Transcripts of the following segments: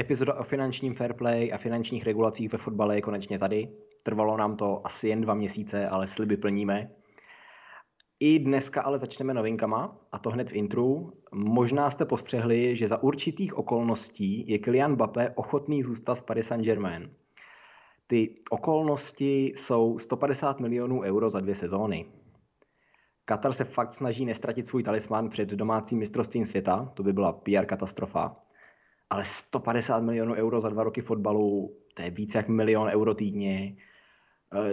Epizoda o finančním fair play a finančních regulacích ve fotbale je konečně tady. Trvalo nám to asi jen dva měsíce, ale sliby plníme. I dneska ale začneme novinkama, a to hned v intru. Možná jste postřehli, že za určitých okolností je Kylian Mbappé ochotný zůstat v Paris Saint-Germain. Ty okolnosti jsou 150 milionů euro za dvě sezóny. Katar se fakt snaží nestratit svůj talisman před domácím mistrovstvím světa, to by byla PR katastrofa, ale 150 milionů euro za dva roky fotbalu, to je více jak milion euro týdně,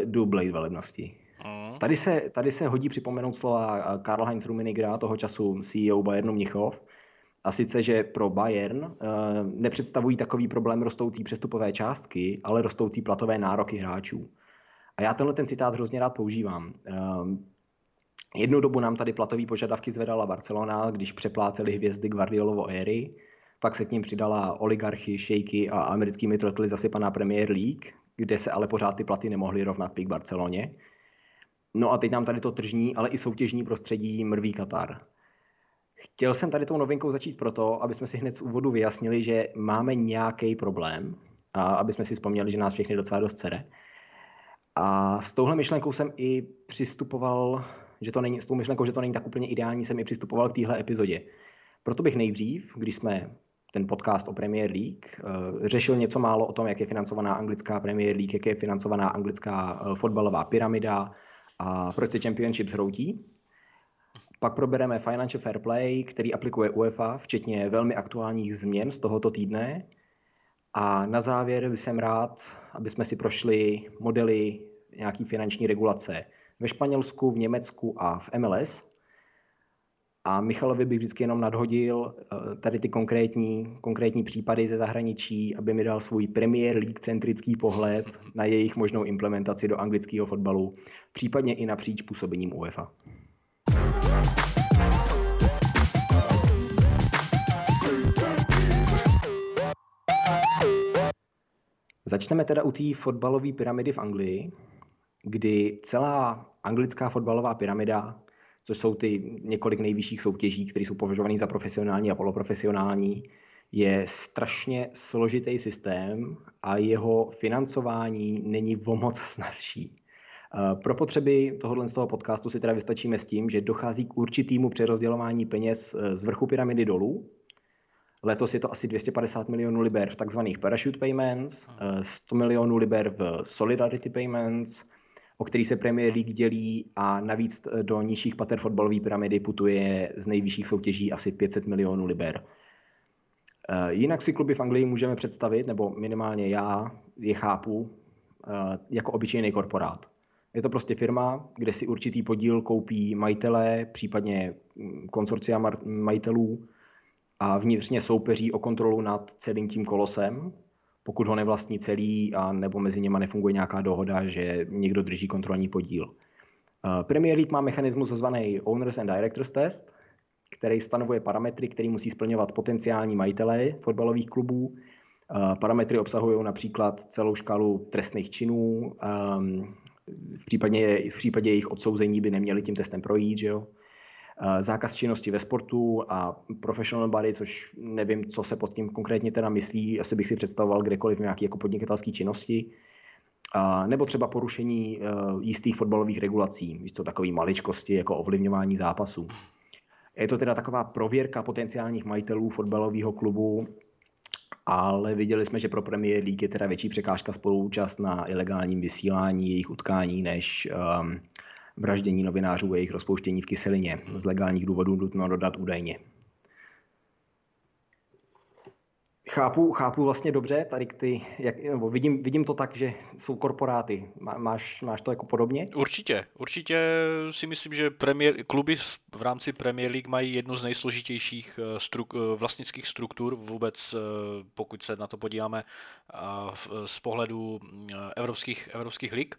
jdu Blade velebnosti. Mm. Tady, se, tady se hodí připomenout slova Karl Heinz Rummenigra, toho času CEO Bayernu Mnichov, a sice, že pro Bayern uh, nepředstavují takový problém rostoucí přestupové částky, ale rostoucí platové nároky hráčů. A já tenhle ten citát hrozně rád používám. Uh, jednu dobu nám tady platové požadavky zvedala Barcelona, když přepláceli hvězdy Guardiolovo éry, pak se k ním přidala oligarchy, šejky a americkými trotly zasypaná Premier League, kde se ale pořád ty platy nemohly rovnat pík Barceloně. No a teď nám tady to tržní, ale i soutěžní prostředí mrví Katar. Chtěl jsem tady tou novinkou začít proto, aby jsme si hned z úvodu vyjasnili, že máme nějaký problém a aby jsme si vzpomněli, že nás všechny docela dost cere. A s touhle myšlenkou jsem i přistupoval, že to není, s tou myšlenkou, že to není tak úplně ideální, jsem i přistupoval k téhle epizodě. Proto bych nejdřív, když jsme ten podcast o Premier League, eh, řešil něco málo o tom, jak je financovaná anglická Premier League, jak je financovaná anglická eh, fotbalová pyramida a proč se Championship zhroutí. Pak probereme Financial Fair Play, který aplikuje UEFA, včetně velmi aktuálních změn z tohoto týdne. A na závěr bych jsem rád, aby jsme si prošli modely nějaký finanční regulace ve Španělsku, v Německu a v MLS. A Michalovi bych vždycky jenom nadhodil eh, tady ty konkrétní, konkrétní případy ze zahraničí, aby mi dal svůj Premier League centrický pohled na jejich možnou implementaci do anglického fotbalu, případně i napříč působením UEFA. Začneme teda u té fotbalové pyramidy v Anglii, kdy celá anglická fotbalová pyramida, což jsou ty několik nejvyšších soutěží, které jsou považované za profesionální a poloprofesionální, je strašně složitý systém a jeho financování není o moc snazší. Eh, pro potřeby tohohle z toho podcastu si teda vystačíme s tím, že dochází k určitému přerozdělování peněz eh, z vrchu pyramidy dolů. Letos je to asi 250 milionů liber v takzvaných parachute payments, 100 eh, milionů liber v solidarity payments, o který se Premier League dělí a navíc do nižších pater fotbalové pyramidy putuje z nejvyšších soutěží asi 500 milionů liber. Jinak si kluby v Anglii můžeme představit, nebo minimálně já je chápu, jako obyčejný korporát. Je to prostě firma, kde si určitý podíl koupí majitelé, případně mm, konsorcia majitelů a vnitřně soupeří o kontrolu nad celým tím kolosem, pokud ho nevlastní celý a nebo mezi něma nefunguje nějaká dohoda, že někdo drží kontrolní podíl. Eh, Premier League má mechanismus zvaný Owners and Directors Test, který stanovuje parametry, které musí splňovat potenciální majitelé fotbalových klubů. Eh, parametry obsahují například celou škálu trestných činů, ehm, v, případě, v případě jejich odsouzení by neměli tím testem projít, že jo? Zákaz činnosti ve sportu a professional body, což nevím, co se pod tím konkrétně teda myslí, asi bych si představoval kdekoliv v nějaké jako podnikatelské činnosti. A nebo třeba porušení uh, jistých fotbalových regulací, co, takové maličkosti jako ovlivňování zápasů. Je to teda taková prověrka potenciálních majitelů fotbalového klubu ale viděli jsme, že pro Premier League je teda větší překážka spoluúčast na ilegálním vysílání jejich utkání než um, vraždění novinářů a jejich rozpouštění v kyselině. Z legálních důvodů nutno dodat údajně. Chápu, chápu vlastně dobře, tady ty, jak, nebo vidím, vidím to tak, že jsou korporáty. Máš, máš to jako podobně? Určitě, určitě si myslím, že premier, kluby v rámci Premier League mají jednu z nejsložitějších eh, struk, eh, vlastnických struktur vůbec, eh, pokud se na to podíváme z pohledu evropských, evropských lig.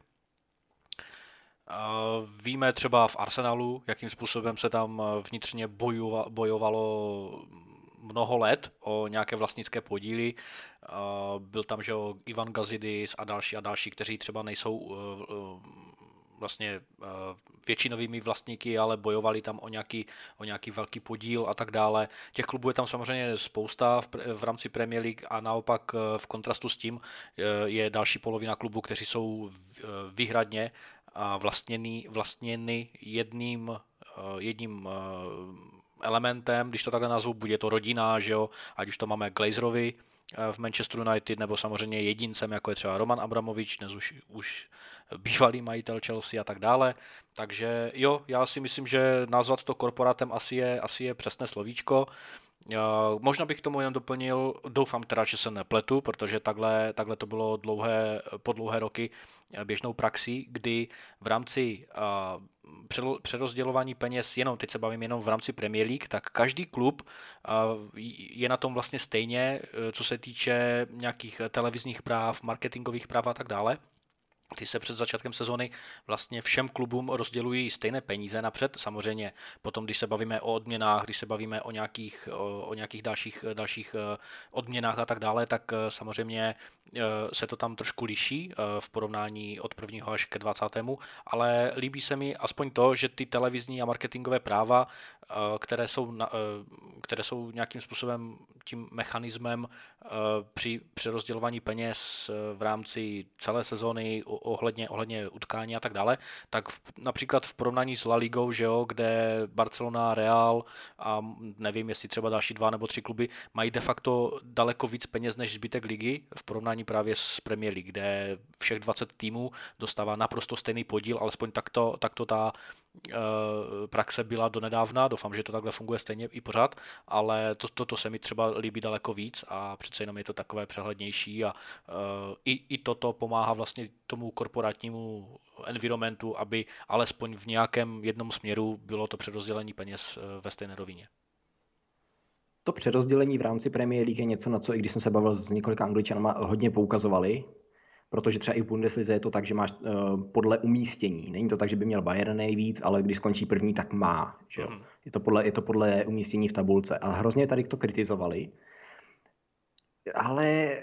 Víme třeba v Arsenalu, jakým způsobem se tam vnitřně bojovalo mnoho let o nějaké vlastnické podíly. Byl tam že Ivan Gazidis a další a další, kteří třeba nejsou eh, eh, vlastně většinovými vlastníky, ale bojovali tam o nějaký, o nějaký velký podíl a tak dále. Těch klubů je tam samozřejmě spousta v, v rámci Premier League a naopak v kontrastu s tím je další polovina klubů, kteří jsou výhradně vlastněny, vlastněny jedním, jedním elementem, když to takhle nazvu, bude to rodina, že jo, ať už to máme Glazerovi eh, v Manchester United, nebo samozřejmě jedincem, jako je třeba Roman Abramovič, dnes už, už bývalý majitel Chelsea a tak dále. Takže jo, já si myslím, že nazvat to korporátem asi je, asi je přesné slovíčko. Možná bych tomu jen doplnil, doufám teda, že se nepletu, protože takhle, takhle to bylo dlouhé, po dlouhé roky běžnou praxí, kdy v rámci přerozdělování peněz, jenom teď se bavím jenom v rámci Premier League, tak každý klub je na tom vlastně stejně, co se týče nějakých televizních práv, marketingových práv a tak dále ty se před začátkem sezóny vlastně všem klubům rozdělují stejné peníze napřed. Samozřejmě potom, když se bavíme o odměnách, když se bavíme o nějakých, o, o nějakých dalších, dalších eh, odměnách a tak dále, tak eh, samozřejmě eh, se to tam trošku liší v porovnání od prvního až ke 20. Ale líbí se mi aspoň to, že ty televizní a marketingové práva, které jsou, které jsou nějakým způsobem tím mechanismem při přerozdělování peněz v rámci celé sezóny ohledně, ohledně utkání a tak dále, tak v, například v porovnání s La Ligou, že jo, kde Barcelona, Real a nevím, jestli třeba další dva nebo tři kluby mají de facto daleko víc peněz než zbytek ligy v porovnání právě s Premier League, kde všech 20 týmů dostává naprosto stejný podíl, alespoň takto, takto ta Eh, praxe byla donedávna, doufám, že to takhle funguje stejně i pořád, ale to, to, to se mi třeba líbí daleko víc a přece jenom je to takové přehlednější a uh, i, i toto pomáhá vlastně tomu korporátnímu environmentu, aby alespoň v nějakém jednom směru bylo to přerozdělení peněz eh, ve stejné rovině. To přerozdělení v rámci Premier League je něco, na co, i když jsem se bavil s několika angličanama, hodně poukazovali, protože třeba i v Bundeslize je to tak, že máš uh, podle umístění. Není to tak, že by měl Bayern nejvíc, ale když skončí první, tak má. Že jo? Mm. Je, to podle, je to podle umístění v tabulce. A hrozně tady to kritizovali. Ale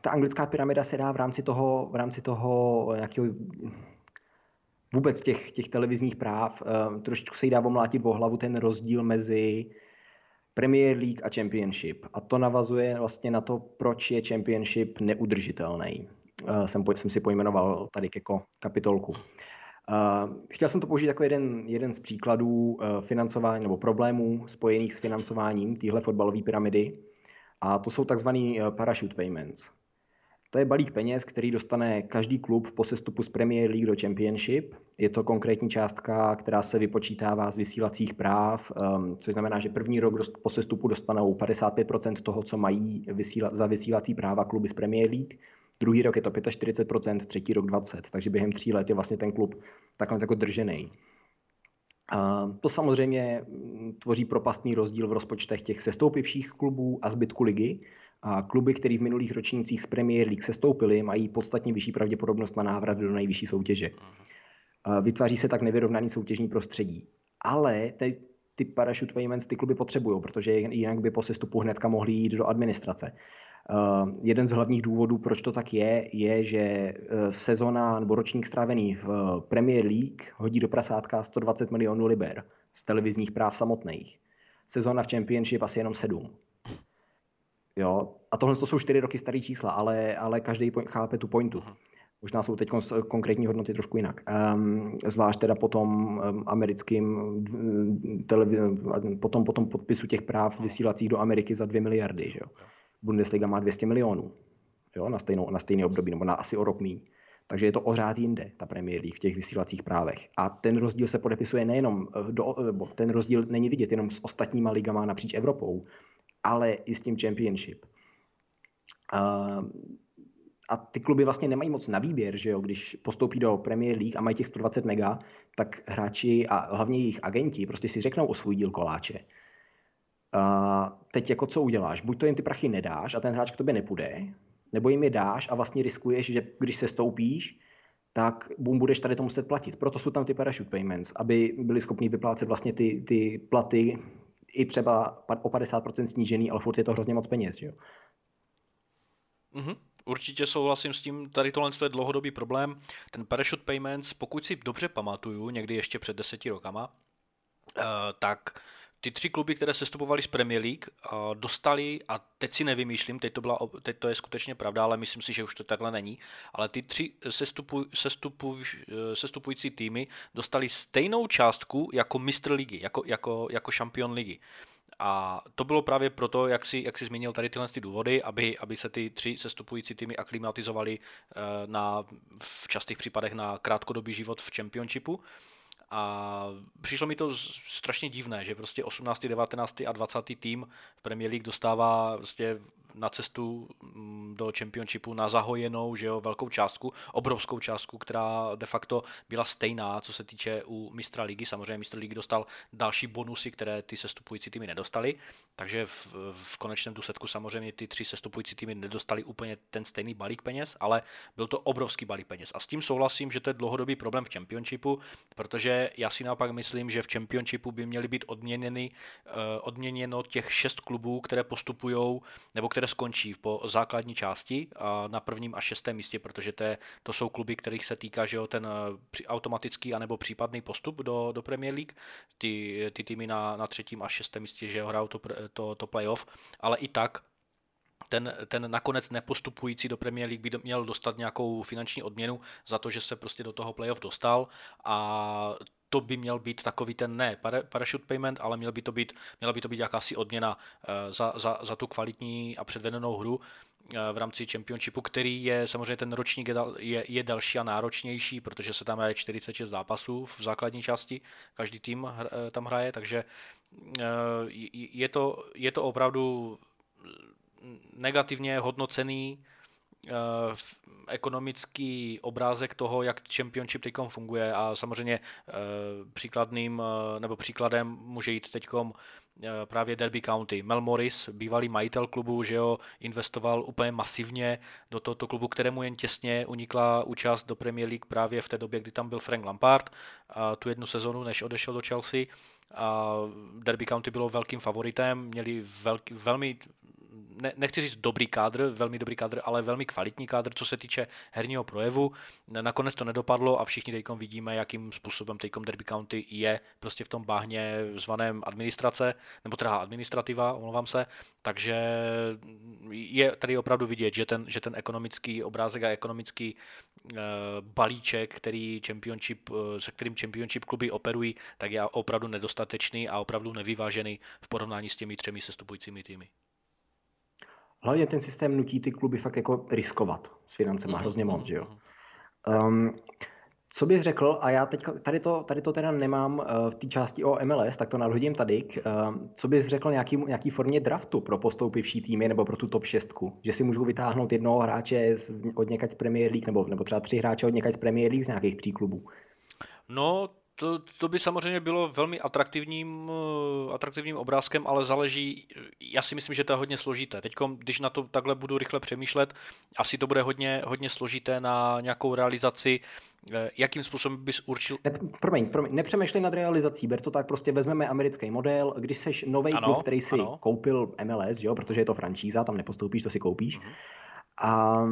ta anglická pyramida se dá v rámci toho, v rámci toho nějakého vůbec těch, těch televizních práv, uh, trošičku se jí dá omlátit o hlavu ten rozdíl mezi Premier League a Championship. A to navazuje vlastně na to, proč je Championship neudržitelný. Eh, jsem, jsem si pojmenoval tady jako kapitolku. Uh, chtěl jsem to použít jako jeden, jeden z příkladů uh, financování nebo problémů spojených s financováním téhle fotbalové pyramidy. A to jsou takzvaný parachute payments. To je balík peněz, který dostane každý klub po sestupu z Premier League do Championship. Je to konkrétní částka, která se vypočítává z vysílacích práv, um, což znamená, že první rok po sestupu dostanou 55% toho, co mají za vysílací práva kluby z Premier League Druhý rok je to 45%, třetí rok 20%, takže během tří let je vlastně ten klub takhle jako držený. To samozřejmě tvoří propastný rozdíl v rozpočtech těch sestoupivších klubů a zbytku ligy. A kluby, které v minulých ročnících z Premier League sestoupily, mají podstatně vyšší pravděpodobnost na návrat do nejvyšší soutěže. Vytváří se tak nevyrovnaný soutěžní prostředí. Ale ty, ty parachute payments ty kluby potřebují, protože jinak by po sestupu hnedka mohli jít do administrace. Uh, jeden z hlavních důvodů, proč to tak je, je, že uh, sezona nebo ročník strávený v uh, Premier League hodí do prasátka 120 milionů liber z televizních práv samotných. Sezona v Championship asi jenom 7. Jo? A tohle to jsou čtyři roky staré čísla, ale, ale každý chápe tu pointu. Možná jsou teď konkrétní hodnoty trošku jinak. Um, zvlášť teda po tom um, americkým televi- potom, potom podpisu těch práv vysílacích do Ameriky za 2 miliardy. Že jo? Bundesliga má 200 milionů jo, na, stejnou, na stejný období, nebo na asi o rok míň. Takže je to ořád jinde, ta Premier League v těch vysílacích právech. A ten rozdíl se podepisuje nejenom, eh, do, ten rozdíl není vidět jenom s ostatníma ligama napříč Evropou, ale i s tím Championship. A, a ty kluby vlastně nemají moc na výběr, že jo, když postoupí do Premier League a mají těch 120 mega, tak hráči a hlavně jejich agenti prostě si řeknou o svůj díl koláče. Uh, teď jako co uděláš? Buď to jim ty prachy nedáš a ten hráč k tobě nepůjde, nebo jim je dáš a vlastně riskuješ, že když se stoupíš, tak bum, budeš tady to muset platit. Proto jsou tam ty parachute payments, aby byli schopni vyplácet vlastně ty, ty platy i třeba o 50% snížený, ale furt je to hrozně moc peněz. Jo? Mm-hmm. Určitě souhlasím s tím, tady tohle je dlouhodobý problém. Ten parachute payments, pokud si dobře pamatuju, někdy ještě před deseti rokama, eh, tak ty tři kluby, které sestupovaly z Premier League, dostali, a teď si nevymýšlím, teď to, byla, teď to je skutečně pravda, ale myslím si, že už to takhle není, ale ty tři sestupu, sestupu, sestupující týmy dostali stejnou částku jako mistr ligy, jako, jako, jako šampion ligy. A to bylo právě proto, jak si, jak si zmínil tady tyhle ty důvody, aby, aby se ty tři sestupující týmy aklimatizovaly eh, na, v častých případech na krátkodobý život v Championshipu. A přišlo mi to strašně divné, že prostě 18., 19. a 20. tým v Premier League dostává prostě na cestu mm, do championshipu na zahojenou, že jo, velkou částku, obrovskou částku, která de facto byla stejná, co se týče u mistra ligy. Samozřejmě mistr ligy dostal další bonusy, které ty sestupující týmy nedostali, takže v, v konečném důsledku samozřejmě ty tři sestupující týmy nedostali úplně ten stejný balík peněz, ale byl to obrovský balík peněz. A s tím souhlasím, že to je dlouhodobý problém v championshipu, protože já si naopak myslím, že v championshipu by měly být odměněny, eh, odměněno těch šest klubů, které postupují nebo které které skončí po základní části na prvním a šestém místě, protože to, je, to jsou kluby, kterých se týká že jo, ten eh, automatický anebo případný postup do, do Premier League. Ty, ty týmy na, na třetím a šestém místě, že jo, hrajou to, to, to playoff, ale i tak ten, ten nakonec nepostupující do Premier League by měl dostat nějakou finanční odměnu za to, že se prostě do toho playoff dostal. A to by měl být takový ten ne parachute payment, ale měl by to být, měla by to být jakási odměna eh, za, za, za tu kvalitní a předvedenou hru eh, v rámci Championshipu, který je samozřejmě ten ročník je, je delší a náročnější, protože se tam hraje 46 zápasů v základní části, každý tým eh, tam hraje, takže je to, je to opravdu negativně hodnocený Eh, ekonomický obrázek toho, jak Championship teď funguje a samozřejmě eh, příkladným eh, nebo příkladem může jít teď právě Derby County. Mel Morris, bývalý majitel klubu, že jo, investoval úplně masivně do tohoto klubu, kterému jen těsně unikla účast do Premier League právě v té době, kdy tam byl Frank Lampard, a tu jednu sezonu, než odešel do Chelsea. A Derby County bylo velkým favoritem, měli velký, velmi ne, nechci říct dobrý kádr, velmi dobrý kádr, ale velmi kvalitní kádr, co se týče herního projevu. Nakonec to nedopadlo a všichni teď vidíme, jakým způsobem teď Derby County je prostě v tom báhně zvaném administrace, nebo teda administrativa, omlouvám se, takže je tady opravdu vidět, že ten, že ten ekonomický obrázek a ekonomický uh, balíček, který championship, uh, se kterým championship kluby operují, tak je opravdu nedostatečný a opravdu nevyvážený v porovnání s těmi třemi sestupujícími týmy. Hlavně ten systém nutí ty kluby fakt jako riskovat s financema mm-hmm. hrozně moc, že jo. Um, co bys řekl, a já teď tady to, tady to teda nemám uh, v té části o MLS, tak to nadhodím tady, uh, co bys řekl nějaký, nějaký formě draftu pro postoupivší týmy nebo pro tu top 6, že si můžou vytáhnout jednoho hráče z, od někaď z Premier League nebo, nebo třeba tři hráče od někaď z Premier League z nějakých tří klubů? No, to, to by samozřejmě bylo velmi atraktivním, eh, atraktivním obrázkem, ale záleží, já si myslím, že to je hodně složité. Teď, když na to takhle budu rychle přemýšlet, asi to bude hodně, hodně složité na nějakou realizaci. Eh, jakým způsobem bys určil? Ne, promiň, promiň, nepřemýšlej nad realizací, ber to tak, prostě vezmeme americký model, když seš nový klub, který si ano. koupil MLS, jo, protože je to franšíza, tam nepostoupíš, to si koupíš. Uh-huh. A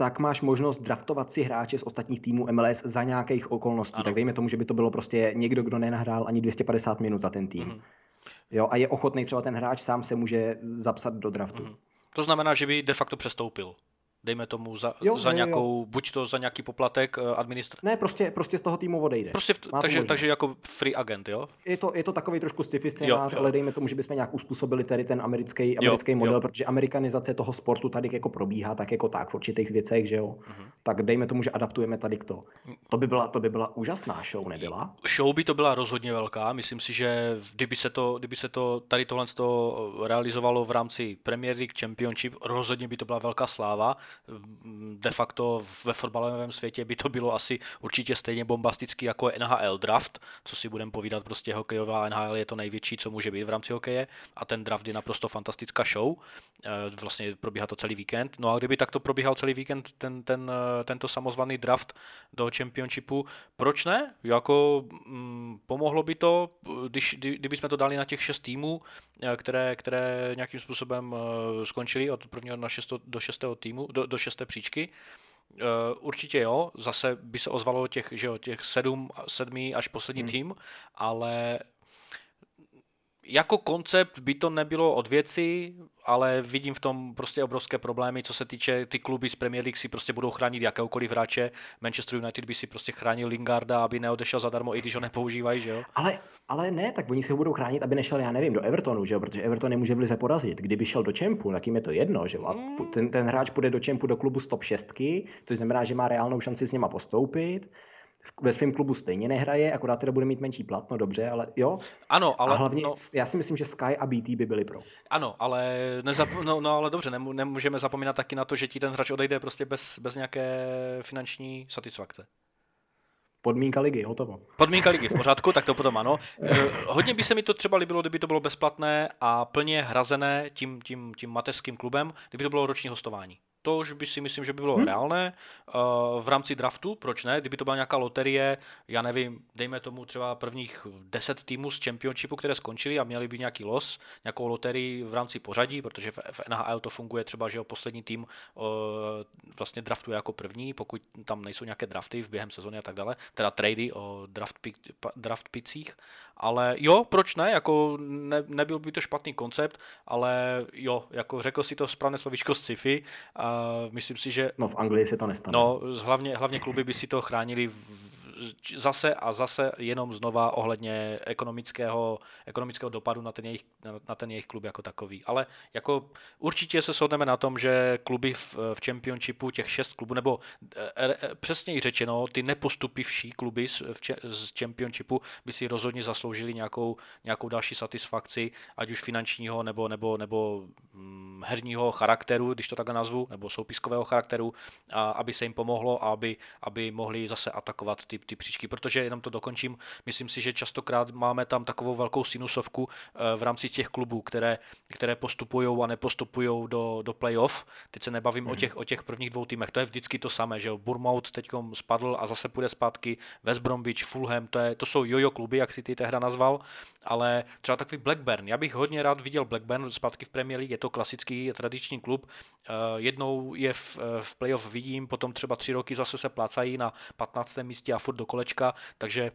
tak máš možnost draftovat si hráče z ostatních týmů MLS za nějakých okolností. Ano. Tak dejme tomu, že by to bylo prostě někdo, kdo nenahrál ani 250 minut za ten tým. Mm-hmm. Jo, a je ochotný třeba ten hráč sám se může zapsat do draftu. Mm-hmm. To znamená, že by de facto přestoupil dejme tomu za, jo, za jo, nějakou, jo. buď to za nějaký poplatek eh, administr... Ne, prostě, prostě z toho týmu odejde. Prostě v, takže, takže jako free agent, jo? Je to, je to takový trošku sci-fi scénář, ale dejme tomu, že bychom nějak uspůsobili tady ten americký, americký jo, model, jo. protože amerikanizace toho sportu tady jako probíhá tak jako tak v určitých věcech, že jo? Uh-huh. Tak dejme tomu, že adaptujeme tady k to. To by byla, to by byla úžasná show, nebyla? Show by to byla rozhodně velká, myslím si, že kdyby se to, kdyby se to tady tohle to realizovalo v rámci Premier League Championship, rozhodně by to byla velká sláva de facto ve fotbalovém světě by to bylo asi určitě stejně bombastický jako je NHL draft, co si budeme povídat, prostě hokejová NHL je to největší, co může být v rámci hokeje a ten draft je naprosto fantastická show, eh, vlastně probíhá to celý víkend, no a kdyby takto probíhal celý víkend ten, ten, eh, tento samozvaný draft do championshipu, proč ne? Jako mm, pomohlo by to, když, kdyby jsme to dali na těch šest týmů, eh, které, které nějakým způsobem skončili od prvního na šesto, do šestého týmu, do, do, do šesté příčky. Uh, určitě jo, zase by se ozvalo těch, že jo, těch sedm, sedmý až poslední hmm. tým, ale jako koncept by to nebylo od věci, ale vidím v tom prostě obrovské problémy, co se týče ty kluby z Premier League si prostě budou chránit jakéhokoliv hráče. Manchester United by si prostě chránil Lingarda, aby neodešel zadarmo, i když ho nepoužívají, že jo? Ale, ale ne, tak oni si ho budou chránit, aby nešel, já nevím, do Evertonu, že jo? Protože Everton nemůže v lize porazit. Kdyby šel do Čempu, tak jim je to jedno, že jo? A hmm. ten, ten hráč půjde do Čempu do klubu stop 6, což znamená, že má reálnou šanci s něma postoupit ve svém klubu stejně nehraje, akorát teda bude mít menší plat, no dobře, ale jo. Ano, ale... A hlavně, no, já si myslím, že Sky a BT by byli pro. Ano, ale, nezap, no, no, ale dobře, nemůžeme zapomínat taky na to, že ti ten hráč odejde prostě bez, bez nějaké finanční satisfakce. Podmínka ligy, hotovo. Podmínka ligy v pořádku, tak to potom ano. Eh, hodně by se mi to třeba líbilo, kdyby to bylo bezplatné a plně hrazené tím, tím, tím mateřským klubem, kdyby to bylo roční hostování. To už by si myslím, že by bylo hmm. reálné. Uh, v rámci draftu, proč ne? Kdyby to byla nějaká loterie, já nevím, dejme tomu třeba prvních 10 týmů z Championshipu, které skončily a měli by nějaký los, nějakou loterii v rámci pořadí, protože v NHL to funguje třeba, že o poslední tým uh, vlastně draftuje jako první, pokud tam nejsou nějaké drafty v během sezóny a tak dále, teda trady o draft, pick, draft picích. Ale jo, proč ne? Jako ne, nebyl by to špatný koncept, ale jo, jako řekl si to správné slovíčko z sci-fi. A myslím si, že... No v Anglii se to nestane. No, hlavně, hlavně kluby by si to chránili v, zase a zase jenom znova ohledně ekonomického, ekonomického dopadu na ten, jejich, na ten jejich klub jako takový. Ale jako určitě se shodneme na tom, že kluby v, v Championshipu, těch šest klubů, nebo e, e, přesněji řečeno, ty nepostupivší kluby z, v, z Championshipu by si rozhodně zasloužili nějakou, nějakou další satisfakci, ať už finančního nebo, nebo, nebo hm, herního charakteru, když to takhle nazvu, nebo soupiskového charakteru, a aby se jim pomohlo a aby, aby mohli zase atakovat ty, ty příčky, protože jenom to dokončím, myslím si, že častokrát máme tam takovou velkou sinusovku eh, v rámci těch klubů, které, které postupují a nepostupují do, do playoff. Teď se nebavím mm. o, mhm. těch, o těch prvních dvou týmech, to je vždycky to samé, že Bournemouth teď spadl a zase půjde zpátky, West Bromwich, Fulham, to, je, to jsou jojo kluby, jak si ty hra nazval, ale třeba takový Blackburn, já bych hodně rád viděl Blackburn zpátky v Premier League, je to klasický tradiční klub, eh, jednou je v, eh, v playoff vidím, potom třeba tři roky zase se plácají na 15. místě a furt do kolečka, takže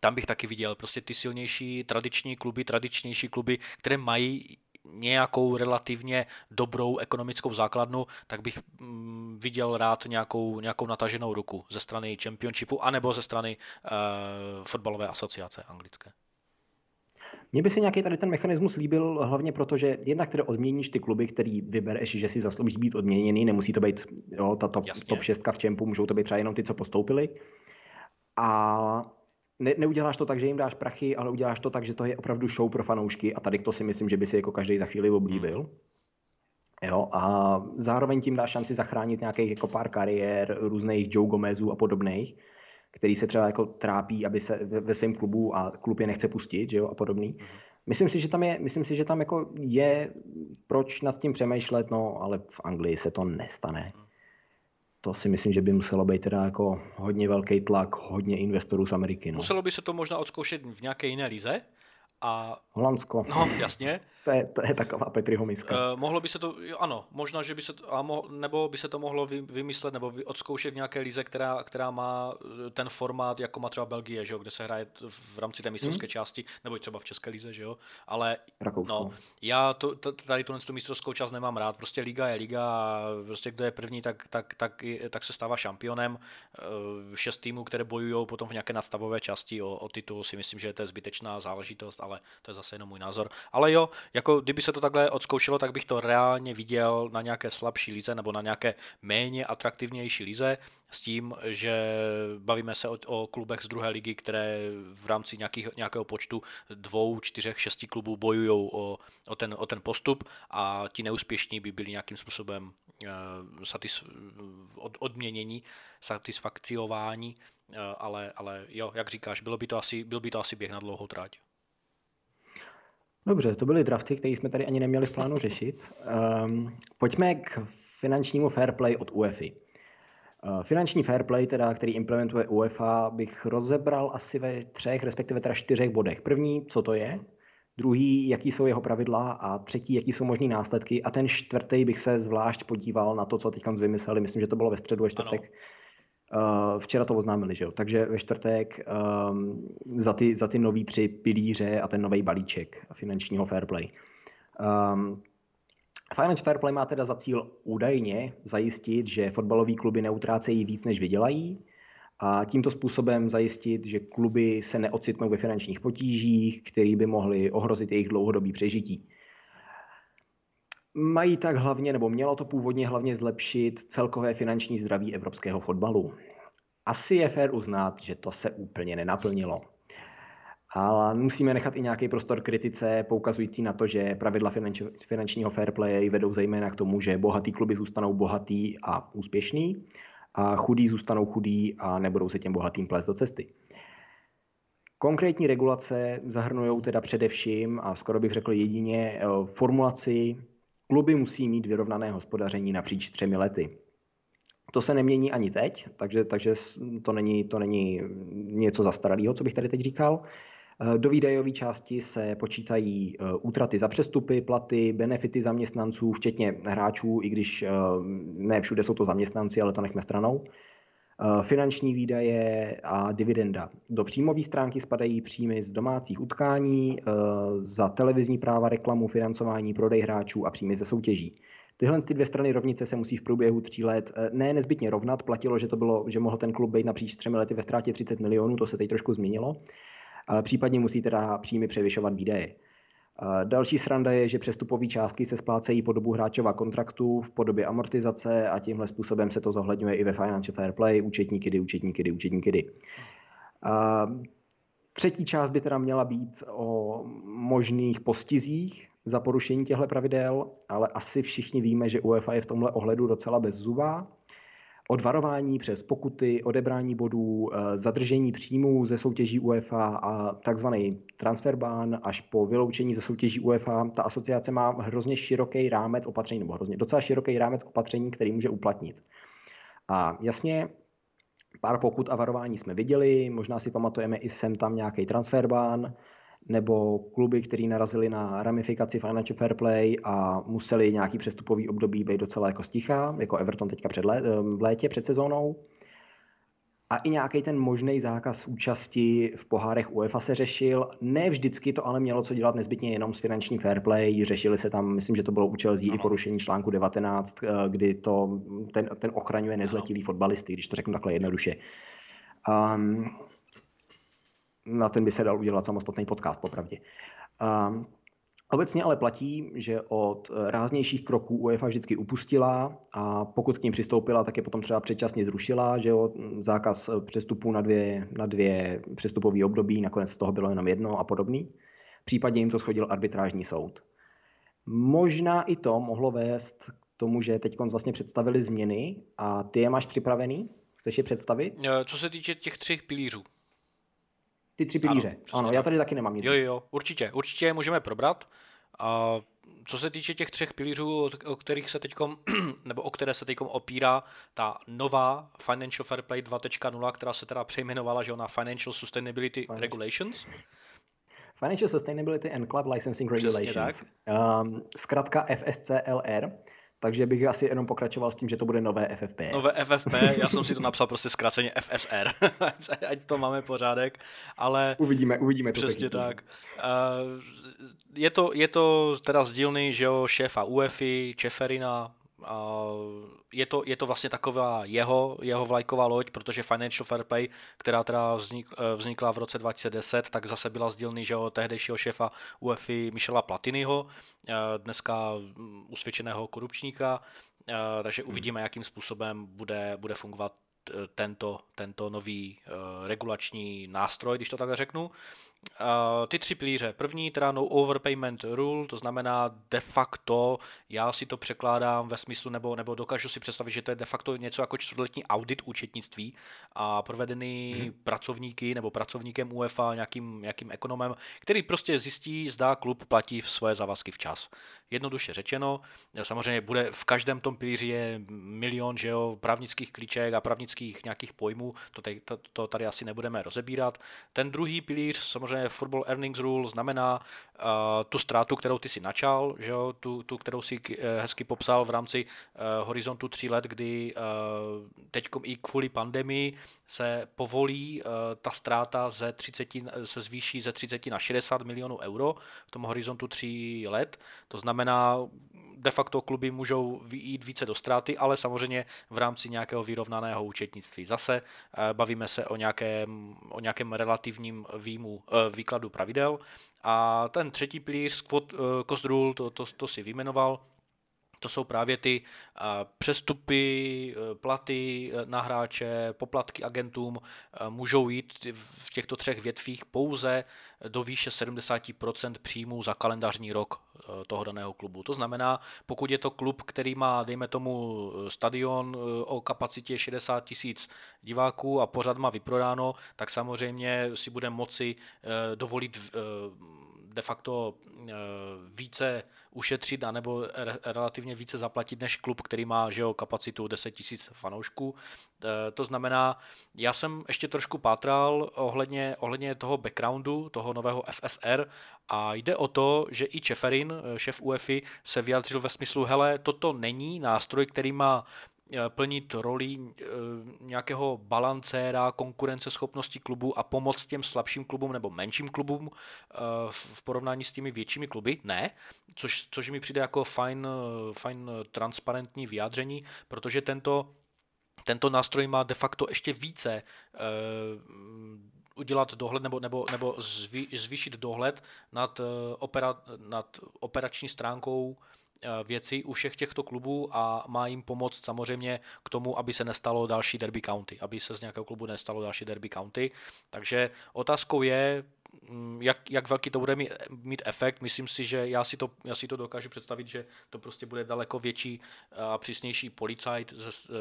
tam bych taky viděl prostě ty silnější tradiční kluby, tradičnější kluby, které mají nějakou relativně dobrou ekonomickou základnu, tak bych mm, viděl rád nějakou, nějakou nataženou ruku ze strany Championshipu anebo ze strany uh, fotbalové asociace anglické. Mně by se nějaký tady ten mechanismus líbil hlavně proto, že jednak tedy odměníš ty kluby, který vybereš, že si zaslouží být odměněný, nemusí to být jo, ta top, top 6 v čempu, můžou to být třeba jenom ty, co postoupili. A ne, neuděláš to tak, že jim dáš prachy, ale uděláš to tak, že to je opravdu show pro fanoušky a tady to si myslím, že by si jako každý za chvíli oblíbil. Hmm. Jo, a zároveň tím dáš šanci zachránit nějakých jako pár kariér, různých Joe Gomezů a podobných, který se třeba jako trápí, aby se ve, svém klubu a klub je nechce pustit, že jo, a podobný. Hmm. Myslím si, že tam je, myslím si, že tam jako je proč nad tím přemýšlet, no, ale v Anglii se to nestane. Hmm to si myslím, že by muselo být teda jako hodně velký tlak, hodně investorů z Ameriky. No. Muselo by se to možná odzkoušet v nějaké jiné lize, a... Holandsko. No, jasně. To, je, to je taková Petriho miska. Uh, mohlo by se to, jo, ano, možná, že by se to, a mo, nebo by se to mohlo vy, vymyslet nebo vy, odzkoušet v nějaké lize, která, která má eh, ten formát, jako má třeba Belgie, že jo, kde se hraje v rámci té mistrovské hmm. části, nebo třeba v České lize, že jo, ale Rakousko. no, já to, tady tu, tu mistrovskou část nemám rád, prostě liga je liga a prostě kdo je první, tak, tak, tak, tak se stává šampionem. Uh, šest týmů, které bojují potom v nějaké nastavové části o, o titul, si myslím, že to je zbytečná záležitost, ale to je zase jenom můj názor. Ale jo, jako kdyby se to takhle odzkoušelo, tak bych to reálně viděl na nějaké slabší lize nebo na nějaké méně atraktivnější lize s tím, že bavíme se o, o klubech z druhé ligy, které v rámci nějakých, nějakého počtu dvou, čtyřech, šesti klubů bojují o, o, ten, o ten postup a ti neúspěšní by byli nějakým způsobem uh, satis, od, odměnění, satisfakciování, uh, ale, ale jo, jak říkáš, bylo by to asi, byl by to asi běh na dlouhou tráť. Dobře, to byly drafty, které jsme tady ani neměli v plánu řešit. Um, pojďme k finančnímu fair play od UEFI. Uh, finanční fair play, teda, který implementuje UEFA, bych rozebral asi ve třech, respektive teda čtyřech bodech. První, co to je, druhý, jaký jsou jeho pravidla a třetí, jaký jsou možný následky a ten čtvrtý bych se zvlášť podíval na to, co teď vymysleli, myslím, že to bylo ve středu ve čtvrtek. Ano. Uh, včera to oznámili, že jo? Takže ve čtvrtek um, za ty, za ty nový tři pilíře a ten nový balíček finančního fair play. Um, Financial Fair Play má teda za cíl údajně zajistit, že fotbalové kluby neutrácejí víc, než vydělají, a tímto způsobem zajistit, že kluby se neocitnou ve finančních potížích, které by mohly ohrozit jejich dlouhodobý přežití. Mají tak hlavně, nebo mělo to původně hlavně zlepšit celkové finanční zdraví evropského fotbalu. Asi je fér uznat, že to se úplně nenaplnilo. Ale musíme nechat i nějaký prostor kritice, poukazující na to, že pravidla finančního fair play vedou zejména k tomu, že bohatý kluby zůstanou bohatý a úspěšný a chudí zůstanou chudí a nebudou se těm bohatým plést do cesty. Konkrétní regulace zahrnují teda především, a skoro bych řekl jedině, formulaci, kluby musí mít vyrovnané hospodaření napříč třemi lety. To se nemění ani teď, takže, takže to, není, to není něco zastaralého, co bych tady teď říkal. Eh, do výdajové části se počítají eh, útraty za přestupy, platy, benefity zaměstnanců, včetně hráčů, i když eh, ne všude jsou to zaměstnanci, ale to nechme stranou. Finanční výdaje a dividenda. Do příjmové stránky spadají příjmy z domácích utkání, za televizní práva, reklamu, financování, prodej hráčů a příjmy ze soutěží. Tyhle ty dvě strany rovnice se musí v průběhu tří let ne nezbytně rovnat. Platilo, že to bylo, že mohl ten klub být napříč třemi lety ve ztrátě 30 milionů, to se teď trošku změnilo případně musí teda příjmy převyšovat výdaje. Další sranda je, že přestupové částky se splácejí po dobu hráčova kontraktu v podobě amortizace a tímhle způsobem se to zohledňuje i ve Financial Fair Play, účetní kidy, účetní kidy, účetní kidy. Třetí část by teda měla být o možných postizích za porušení těchto pravidel, ale asi všichni víme, že UEFA je v tomhle ohledu docela bezzubá od varování přes pokuty, odebrání bodů, eh, zadržení příjmů ze soutěží UEFA a takzvaný transferbán až po vyloučení ze soutěží UEFA. Ta asociace má hrozně široký rámec opatření, nebo hrozně docela široký rámec opatření, který může uplatnit. A jasně, pár pokut a varování jsme viděli, možná si pamatujeme i sem tam nějaký transferbán, nebo kluby, které narazili na ramifikaci Financial Fair Play a museli nějaký přestupový období být docela jako sticha, jako Everton teďka před lé, eh, v létě před sezónou. A i nějaký ten možný zákaz účasti v pohárech UEFA se řešil. Ne vždycky to ale mělo co dělat nezbytně jenom s finanční fair play. Řešili se tam, myslím, že to bylo účel zí i porušení článku 19, eh, kdy to, ten, ten ochraňuje nezletilý fotbalisty, když to řeknu takhle jednoduše. Um, na ten by se dal udělat samostatný podcast, popravdě. Um, Obecně ale platí, že od ráznějších kroků UEFA vždycky upustila a pokud k ním přistoupila, tak je potom třeba předčasně zrušila, že jo, zákaz přestupů na dvě, na dvě přestupové období, nakonec z toho bylo jenom jedno a podobný. Případně jim to schodil arbitrážní soud. Možná i to mohlo vést k tomu, že teď vlastně představili změny a ty je máš připravený? Chceš je představit? Co se týče těch třech pilířů, ty tři pilíře. Ano, ano tak. já tady taky nemám nic. Jo, jo, určitě. Určitě je můžeme probrat. A co se týče těch třech pilířů, o kterých se teďkom, nebo o které se teď opírá ta nová Financial Fair Play 2.0, která se teda přejmenovala že na Financial Sustainability Financial... Regulations. Financial Sustainability and Club Licensing Regulations. Um, zkrátka FSCLR. Takže bych asi jenom pokračoval s tím, že to bude nové FFP. Nové FFP, já jsem si to napsal prostě zkráceně FSR, ať to máme pořádek, ale... Uvidíme, uvidíme, co Přesně tak. Uh, je, to, je to teda z dílny, že jo, šéfa UEFI, Čeferina, je to, je to vlastně taková jeho, jeho vlajková loď, protože Financial Fair Play, která teda vznik, eh, vznikla v roce 2010, tak zase byla z dílny že tehdejšího šéfa UEFI Michela Platinyho, eh, dneska usvědčeného korupčníka, eh, takže hmm. uvidíme, jakým způsobem bude, bude fungovat tento, tento nový regulační nástroj, když to takhle řeknu. Uh, ty tři pilíře. První, teda no overpayment rule, to znamená de facto, já si to překládám ve smyslu, nebo, nebo dokážu si představit, že to je de facto něco jako čtvrtletní audit účetnictví a provedený hmm. pracovníky nebo pracovníkem UEFA, nějakým, nějakým ekonomem, který prostě zjistí, zda klub platí v svoje závazky včas. Jednoduše řečeno, samozřejmě bude v každém tom pilíři je milion že jo, právnických klíček a právnických nějakých pojmů, to, tady, to, to tady asi nebudeme rozebírat. Ten druhý pilíř samozřejmě samozřejmě Football Earnings Rule znamená uh, tu ztrátu, kterou ty si načal, že jo? Tu, tu, kterou si hezky popsal v rámci uh, horizontu tří let, kdy uh, teď i kvůli pandemii se povolí uh, ta ztráta ze 30, se zvýší ze 30 na 60 milionů euro v tom horizontu tří let. To znamená, de facto kluby můžou jít více do ztráty, ale samozřejmě v rámci nějakého vyrovnaného účetnictví. Zase uh, bavíme se o nějakém, o nějakém relativním výjmu, uh, výkladu pravidel. A ten třetí pilíř, cost rule, to, to, to si vyjmenoval, to jsou právě ty přestupy, e, platy e, na hráče, poplatky agentům můžou jít v těchto třech větvích pouze do výše 70% příjmů za kalendářní rok toho daného klubu. To znamená, pokud je to klub, který má, dejme tomu, stadion o kapacitě 60 tisíc diváků a pořád má vyprodáno, tak samozřejmě si bude moci dovolit de facto více ušetřit anebo relativně více zaplatit než klub, který má že jo, kapacitu 10 000 fanoušků. E, to znamená, já jsem ještě trošku pátral ohledně, ohledně toho backgroundu, toho nového FSR a jde o to, že i Čeferin, šéf UEFI, se vyjádřil ve smyslu, hele, toto není nástroj, který má Eh, plnit roli eh, nějakého balancéra konkurenceschopnosti klubu a pomoct těm slabším klubům nebo menším klubům eh, v porovnání s těmi většími kluby? Ne, což, což mi přijde jako fajn, fajn transparentní vyjádření, protože tento, tento nástroj má de facto ještě více udělat dohled nebo, nebo, nebo zvý, zvýšit dohled nad, opera, nad operační stránkou Eh, věci u všech těchto klubů a má jim pomoct samozřejmě k tomu, aby se nestalo další derby county, aby se z nějakého klubu nestalo další derby county. Takže otázkou je, mm, jak, jak velký to bude mít, mít efekt. Myslím si, že já si, to, já si to dokážu představit, že to prostě bude daleko větší a přísnější policajt ze, eh,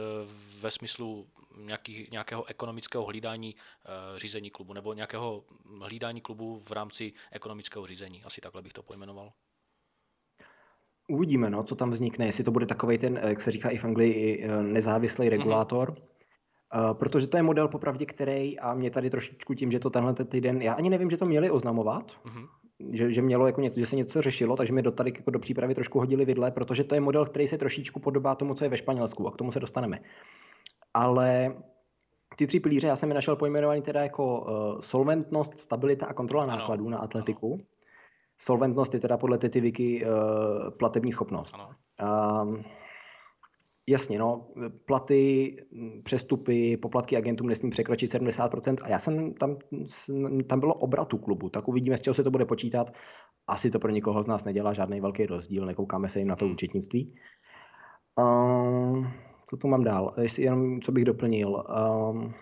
ve smyslu nějaký, nějakého ekonomického hlídání eh, řízení klubu nebo nějakého hlídání klubu v rámci ekonomického řízení. Asi takhle bych to pojmenoval. Uvidíme, no, co tam vznikne, jestli to bude takový ten, jak se říká i v Anglii, eh, nezávislý mhm. regulátor. Mm-hmm. Protože to je model popravdě, který, a mě tady trošičku tím, že to tenhle týden, já ani nevím, že to měli oznamovat, mm-hmm. že, že mělo jako něco, že se něco řešilo, takže mi do tady jako do přípravy trošku hodili vidle, protože to je model, který se trošičku podobá tomu, co je ve Španělsku a k tomu se dostaneme. Ale ty tři pilíře já jsem je našel pojmenovaný teda jako uh, solventnost, stabilita a kontrola ano. nákladů na atletiku. Ano. Solventnost je teda podle téty wiki uh, platební schopnost. Ano. Um, jasně, no, platy, přestupy, poplatky agentům nesmí překročit 70% a já jsem tam, tam bylo obratu klubu, tak uvidíme, z čeho se to bude počítat. Asi to pro nikoho z nás nedělá žádný velký rozdíl, nekoukáme se jim na to hmm. účetnictví. Um, co tu mám dál? Jestli jenom, co bych doplnil. Um,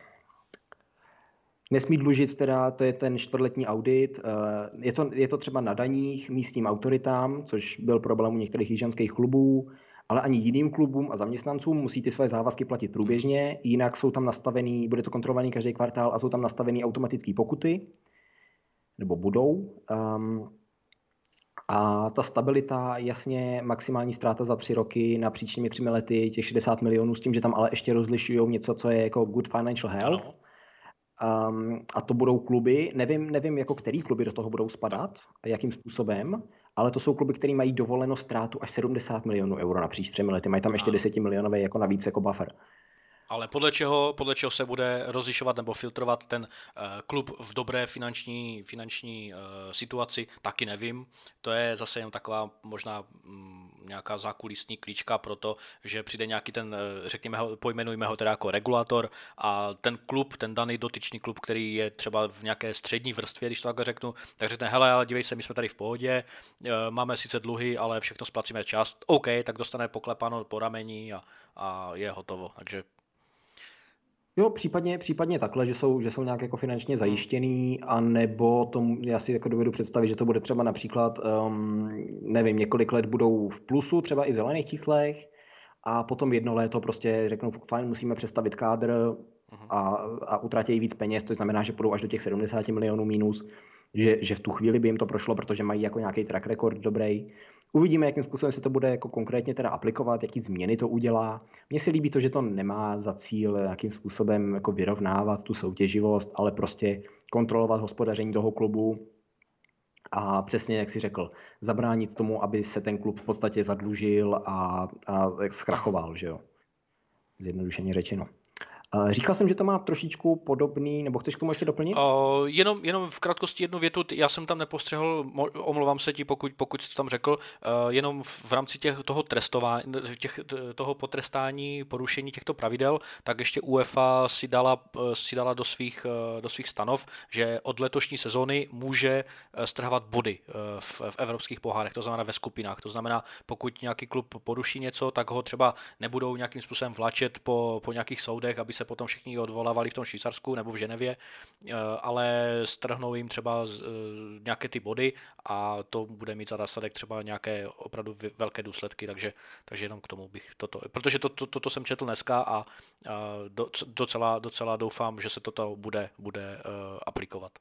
Nesmí dlužit teda, to je ten čtvrtletní audit. Eh, je to, je to třeba na daních místním autoritám, což byl problém u některých jižanských klubů, ale ani jiným klubům a zaměstnancům musí ty své závazky platit průběžně, jinak jsou tam nastavený, bude to kontrolovaný každý kvartál a jsou tam nastavený automatické pokuty, nebo budou. Um, a ta stabilita, jasně maximální ztráta za tři roky napříč těmi třemi lety, těch 60 milionů, s tím, že tam ale ještě rozlišují něco, co je jako good financial health. Um, a to budou kluby, nevím, nevím, jako který kluby do toho budou spadat a jakým způsobem, ale to jsou kluby, které mají dovoleno ztrátu až 70 milionů euro na třemi lety. Mají tam ještě 10 milionové jako navíc jako buffer. Ale podle čeho, podle čeho se bude rozlišovat nebo filtrovat ten uh, klub v dobré finanční, finanční uh, situaci, taky nevím. To je zase jen taková možná um, nějaká zákulisní klíčka pro to, že přijde nějaký ten, uh, řekněme ho, pojmenujme ho teda jako regulator a ten klub, ten daný dotyčný klub, který je třeba v nějaké střední vrstvě, když to tak řeknu, tak řekne, hele, ale dívej se, my jsme tady v pohodě, máme sice dluhy, ale všechno splacíme čas. OK, tak dostane poklepáno po ramení a, a je hotovo. Takže Jo, případně, případně takhle, že jsou, že jsou nějak jako finančně hmm. zajištěný, anebo tomu, já si jako dovedu představit, že to bude třeba například, um, nevím, několik let budou v plusu, třeba i v zelených číslech, a potom jedno léto prostě řeknou, fajn, musíme přestavit kádr hmm. a, a utratí víc peněz, to znamená, že půjdou až do těch 70 milionů minus, že, že v tu chvíli by jim to prošlo, protože mají jako nějaký track record dobrý. Uvidíme, jakým způsobem se to bude jako konkrétně teda aplikovat, jaký změny to udělá. Mně se líbí to, že to nemá za cíl jakým způsobem jako vyrovnávat tu soutěživost, ale prostě kontrolovat hospodaření toho klubu a přesně, jak si řekl, zabránit tomu, aby se ten klub v podstatě zadlužil a, a zkrachoval, že jo. Zjednodušeně řečeno. Říkal jsem, že to má trošičku podobný, nebo chceš k tomu ještě doplnit? Uh, jenom, jenom v krátkosti jednu větu, já jsem tam nepostřehl, omlouvám se ti, pokud, pokud jsi to tam řekl, uh, jenom v rámci těch, toho trestování, těch, toho potrestání, porušení těchto pravidel, tak ještě UEFA si dala, si dala do, svých, do svých stanov, že od letošní sezóny může strhovat body v, v evropských pohárech, to znamená ve skupinách. To znamená, pokud nějaký klub poruší něco, tak ho třeba nebudou nějakým způsobem vlačet po, po nějakých soudech, aby se potom všichni odvolávali v tom Švýcarsku nebo v Ženevě, eh, ale strhnou jim třeba eh, nějaké ty body a to bude mít za následek třeba nějaké opravdu velké důsledky, takže, takže jenom k tomu bych toto, protože to, to, toto jsem četl dneska a, docela, docela doufám, že se toto bude, bude eh, aplikovat.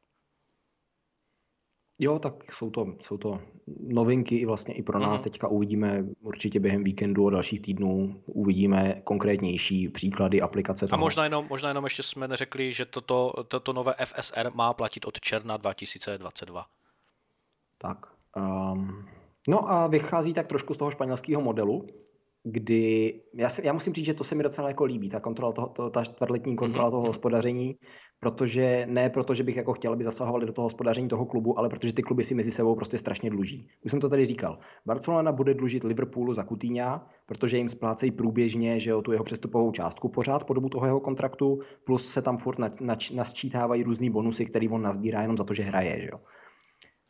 Jo, tak jsou to, jsou to novinky i vlastně i pro nás. Mm. Teďka uvidíme určitě během víkendu a dalších týdnů uvidíme konkrétnější příklady aplikace. Toho. A možná jenom, možná jenom ještě jsme neřekli, že toto, toto nové FSR má platit od června 2022. Tak. Um, no a vychází tak trošku z toho španělského modelu, kdy já, si, já musím říct, že to se mi docela jako líbí, ta kontrola toho, to, ta čtvrtletní kontrola mm-hmm. toho hospodaření, protože ne proto, že bych jako chtěl, aby zasahovali do toho hospodaření toho klubu, ale protože ty kluby si mezi sebou prostě strašně dluží. Už jsem to tady říkal. Barcelona bude dlužit Liverpoolu za Coutinha, protože jim splácejí průběžně, že jo, tu jeho přestupovou částku pořád po dobu toho jeho kontraktu, plus se tam furt nač, nač, nasčítávají různý bonusy, který on nazbírá jenom za to, že hraje, že jo.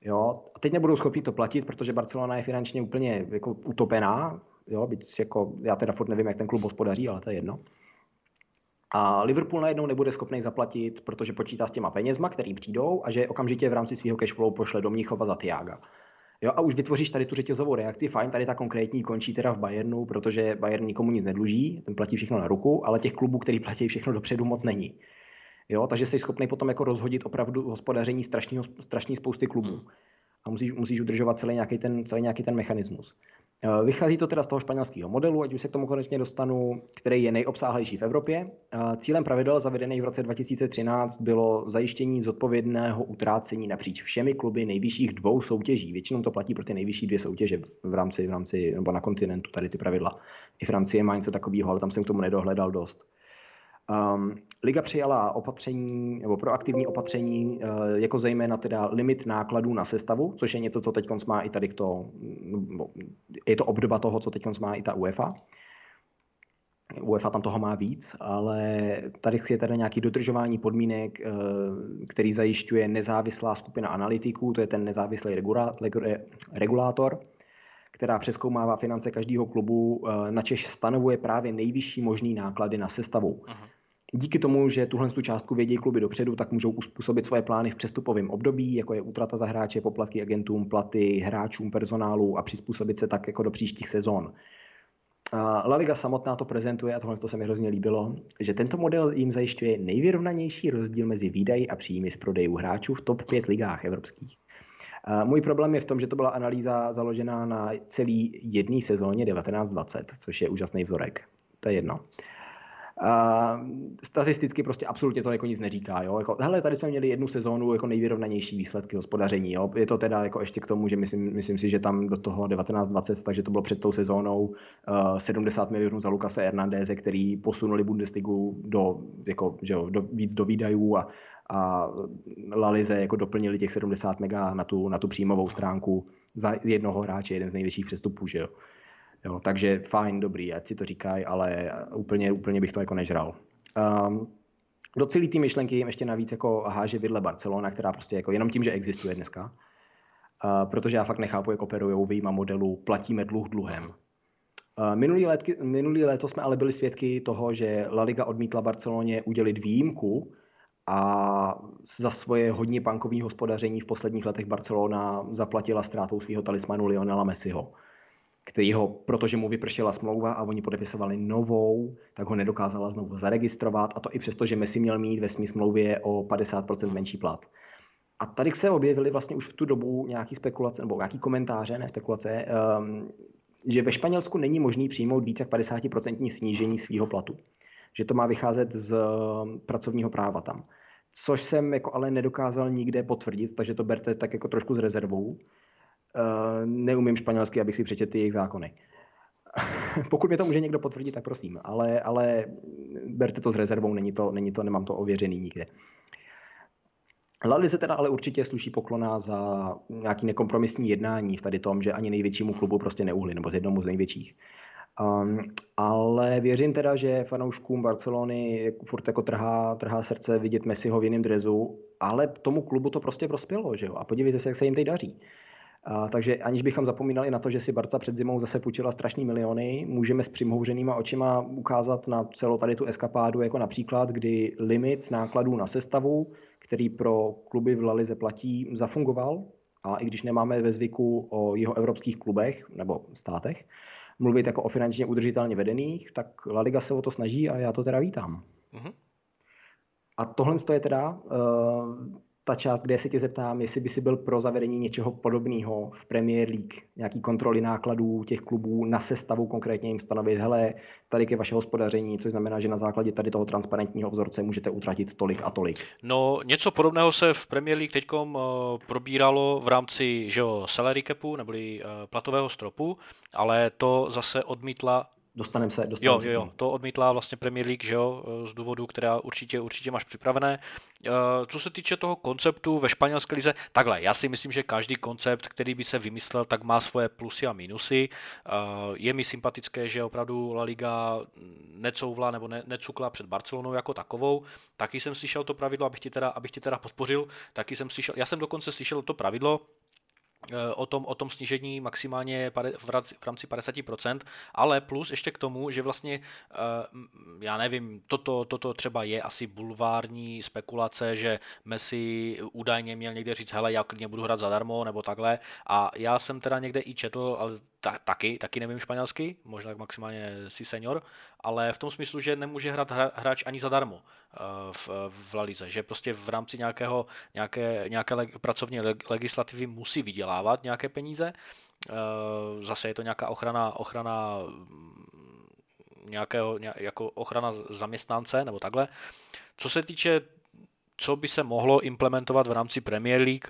Jo, a teď nebudou schopni to platit, protože Barcelona je finančně úplně jako utopená, jo, byť jako, já teda furt nevím, jak ten klub hospodaří, ale to je jedno. A Liverpool najednou nebude schopný zaplatit, protože počítá s těma penězma, který přijdou a že okamžitě v rámci svého cashflow pošle do Mnichova za Tiaga. Jo, a už vytvoříš tady tu řetězovou reakci, fajn, tady ta konkrétní končí teda v Bayernu, protože Bayern nikomu nic nedluží, ten platí všechno na ruku, ale těch klubů, který platí všechno dopředu, moc není. Jo, takže jsi schopný potom jako rozhodit opravdu hospodaření strašný, strašný spousty klubů. A musíš, musíš udržovat celý nějaký ten, celý nějaký ten mechanismus. Eh, vychází to teda z toho španělského modelu, ať už se k tomu konečně dostanu, který je nejobsáhlejší v Evropě. Eh, cílem pravidel zavedených v roce 2013 bylo zajištění zodpovědného utrácení napříč všemi kluby nejvyšších dvou soutěží. Většinou to platí pro ty nejvyšší dvě soutěže v rámci, v rámci nebo na kontinentu, tady ty pravidla. I Francie má něco takového, ale tam jsem k tomu nedohledal dost. Um, Liga přijala opatření nebo proaktivní opatření, uh, jako zejména teda limit nákladů na sestavu, což je něco, co teď má i tady to, je to obdoba toho, co teď má i ta UEFA. UEFA tam toho má víc, ale tady je teda nějaký dodržování podmínek, uh, který zajišťuje nezávislá skupina analytiků, to je ten nezávislý regulátor, která přeskoumává finance každého klubu, uh, načež stanovuje právě nejvyšší možný náklady na sestavu. Aha. Díky tomu, že tuhle tu částku vědí kluby dopředu, tak můžou uspůsobit svoje plány v přestupovém období, jako je útrata za hráče, poplatky agentům, platy hráčům, personálu a přizpůsobit se tak jako do příštích sezon. La Liga samotná to prezentuje, a tohle to se mi hrozně líbilo, že tento model jim zajišťuje nejvyrovnanější rozdíl mezi výdaji a příjmy z prodejů hráčů v top 5 ligách evropských. Můj problém je v tom, že to byla analýza založená na celý jedné sezóně 1920, což je úžasný vzorek. To je jedno. Statisticky prostě absolutně to jako nic neříká. Jo? Jako, hele, tady jsme měli jednu sezónu jako nejvyrovnanější výsledky hospodaření. Jo? Je to teda jako ještě k tomu, že myslím, myslím si, že tam do toho 1920, takže to bylo před tou sezónou uh, 70 milionů za Lukase Hernandeze, který posunuli Bundesligu do, jako, že jo, do, víc do výdajů a, a Lalize jako doplnili těch 70 mega na tu, na tu příjmovou stránku za jednoho hráče, jeden z největších přestupů. Že jo? Jo, takže fajn, dobrý, ať si to říkají, ale úplně, úplně bych to jako nežral. Um, do celé té myšlenky jim ještě navíc jako háže vidle Barcelona, která prostě jako jenom tím, že existuje dneska. Uh, protože já fakt nechápu, jak operují výjima modelu platíme dluh dluhem. Uh, minulý, let, minulý léto jsme ale byli svědky toho, že La Liga odmítla Barceloně udělit výjimku a za svoje hodně bankovní hospodaření v posledních letech Barcelona zaplatila ztrátou svého talismanu Lionela Messiho který ho, protože mu vypršela smlouva a oni podepisovali novou, tak ho nedokázala znovu zaregistrovat a to i přesto, že Messi měl mít ve smí smlouvě o 50% menší plat. A tady se objevily vlastně už v tu dobu nějaký spekulace, nebo nějaký komentáře, ne spekulace, um, že ve Španělsku není možný přijmout více jak 50% snížení svého platu. Že to má vycházet z ehm, pracovního práva tam. Což jsem jako ale nedokázal nikde potvrdit, takže to berte tak jako trošku s rezervou. Uh, neumím španělsky, abych si přečetl jejich zákony. Pokud mě to může někdo potvrdit, tak prosím, ale, ale berte to s rezervou, není to, není to, nemám to ověřený nikde. Lali se teda ale určitě sluší poklona za nějaký nekompromisní jednání v tady tom, že ani největšímu klubu prostě neuhli, nebo z jednomu z největších. Um, ale věřím teda, že fanouškům Barcelony furt jako trhá, trhá srdce vidět Messiho v jiném drezu, ale tomu klubu to prostě prospělo, že jo? A podívejte se, jak se jim teď daří. A, takže aniž bychom zapomínali na to, že si Barca před zimou zase půjčila strašný miliony, můžeme s přimhouřenýma očima ukázat na celou tady tu eskapádu jako například, kdy limit nákladů na sestavu, který pro kluby v Lalize platí, zafungoval. A i když nemáme ve zvyku o jeho evropských klubech nebo státech mluvit jako o finančně udržitelně vedených, tak La Liga se o to snaží a já to teda vítám. Mm-hmm. A tohle je teda uh, ta část, kde se tě zeptám, jestli by si byl pro zavedení něčeho podobného v Premier League, nějaký kontroly nákladů těch klubů na sestavu, konkrétně jim stanovit, hele, tady je vaše hospodaření, což znamená, že na základě tady toho transparentního vzorce můžete utratit tolik a tolik. No, něco podobného se v Premier League teď uh, probíralo v rámci že jo, salary capu, neboli uh, platového stropu, ale to zase odmítla dostaneme se, dostanem jo, se. Jo, jo, to odmítla vlastně Premier League, že jo, z důvodu, která určitě, určitě máš připravené. Eh, co se týče toho konceptu ve španělské lize, takhle, já si myslím, že každý koncept, který by se vymyslel, tak má svoje plusy a minusy. Eh, je mi sympatické, že opravdu La Liga necouvla nebo ne, necukla před Barcelonou jako takovou. Taky jsem slyšel to pravidlo, abych ti teda, abych ti teda podpořil, taky jsem slyšel, já jsem dokonce slyšel to pravidlo, o tom, o tom snížení maximálně v rámci 50%, ale plus ještě k tomu, že vlastně, eh, já nevím, toto, toto třeba je asi bulvární spekulace, že Messi údajně měl někde říct, hele, já klidně budu hrát zadarmo, nebo takhle, a já jsem teda někde i četl, ale ta, taky, taky nevím španělsky, možná maximálně si senior, ale v tom smyslu, že nemůže hrát hráč ani zadarmo eh, v, v La Lize, že prostě v rámci nějakého, nějaké, nějaké leg, pracovní legislativy musí vydělávat nějaké peníze. Eh, zase je to nějaká ochrana, ochrana mm, nějakého, jako ochrana zaměstnance nebo takhle. Co se týče co by se mohlo implementovat v rámci Premier League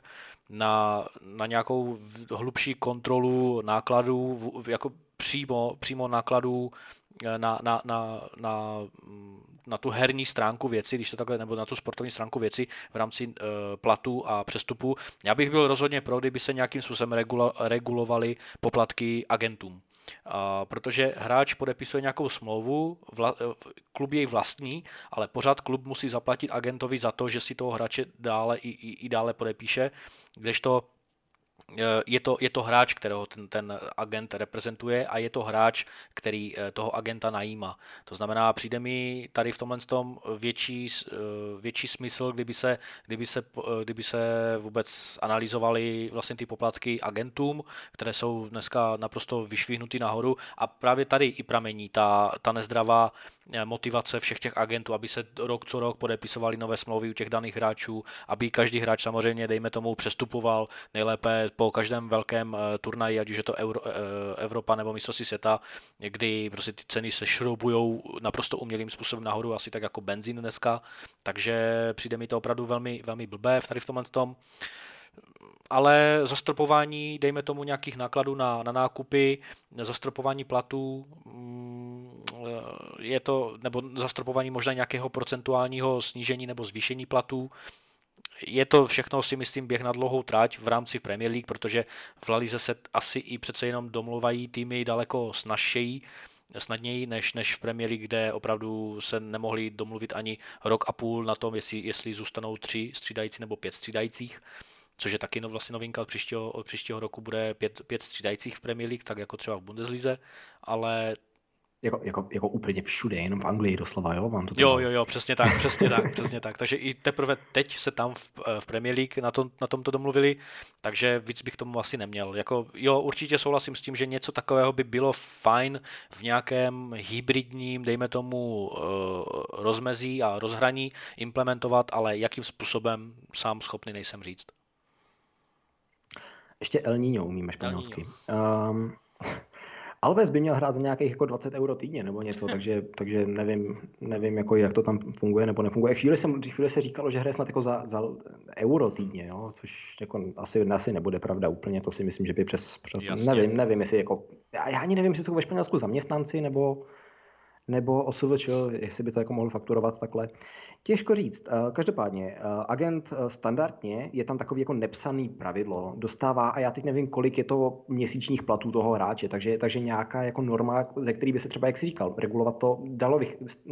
na, na nějakou hlubší kontrolu nákladů, jako přímo, přímo nákladů eh, na, na, na, na, na tu herní stránku věci, když to takhle, nebo na tu sportovní stránku věci v rámci uh, platu a přestupu. Já bych byl rozhodně pro, kdyby se nějakým způsobem regula, regulovaly poplatky agentům. Protože hráč podepisuje nějakou smlouvu, vla, klub jej vlastní, ale pořád klub musí zaplatit agentovi za to, že si toho hráče dále i, i, i dále podepíše, kdežto Eh, je to, je to hráč, kterého ten, ten agent reprezentuje a je to hráč, který eh, toho agenta najíma. To znamená, přijde mi tady v tomhle tom větší, eh, větší smysl, kdyby se, kdyby, se, kdyby se vůbec analyzovaly vlastně ty poplatky agentům, které jsou dneska naprosto vyšvihnuty nahoru a právě tady i pramení ta, ta nezdravá motivace všech těch agentů, aby se rok co rok podepisovali nové smlouvy u těch daných hráčů, aby každý hráč samozřejmě, dejme tomu, přestupoval nejlépe po každém velkém eh, turnaji, ať už je to Euro, eh, Evropa nebo mistrovství světa, kdy prostě ty ceny se šroubujou naprosto umělým způsobem nahoru, asi tak jako benzín dneska, takže přijde mi to opravdu velmi, velmi blbé tady v tomhle tom ale zastropování, dejme tomu nějakých nákladů na, na nákupy, zastropování platů, mm, je to, nebo zastropování možná nějakého procentuálního snížení nebo zvýšení platů, je to všechno si myslím běh na dlouhou tráť v rámci Premier League, protože v La Lize se asi i přece jenom domluvají týmy daleko snažší, snadněji než, než v Premier League, kde opravdu se nemohli domluvit ani rok a půl na tom, jestli, jestli zůstanou tři střídající nebo pět střídajících což je taky no, vlastně novinka od příštího, od příštího roku bude pět, pět střídajících v Premier League, tak jako třeba v Bundeslize, ale Jako, jako, jako úplně všude, jenom v Anglii doslova, jo? Vám to jo, jo, jo, přesně tak, přesně tak, přesně tak. Takže i teprve teď se tam v, eh, v Premier League na, tom, na tomto domluvili, takže víc bych tomu asi neměl. Jako, jo, určitě souhlasím s tím, že něco takového by bylo fajn v nějakém hybridním, dejme tomu, uh, rozmezí a rozhraní implementovat, ale jakým způsobem sám schopný nejsem říct. Ještě El Niño umíme španělsky. Um, Alves by měl hrát za nějakých jako 20 euro týdně nebo něco, takže, takže nevím, nevím jako jak to tam funguje nebo nefunguje. Chvíli se, chvíli se říkalo, že hraje snad jako za, za euro týdně, jo? což jako asi, asi nebude pravda úplně, to si myslím, že by přes, přes nevím, nevím, jestli jako, já, já ani nevím, jestli jsou ve Španělsku zaměstnanci nebo, nebo OSVČ, jestli by to jako mohl fakturovat takhle. Těžko říct. Eh, každopádně, eh, agent eh, standardně je tam takový jako nepsaný pravidlo, dostává, a já teď nevím, kolik je to měsíčních platů toho hráče, takže, takže nějaká jako norma, ze který by se třeba, jak jsi říkal, regulovat to, dalo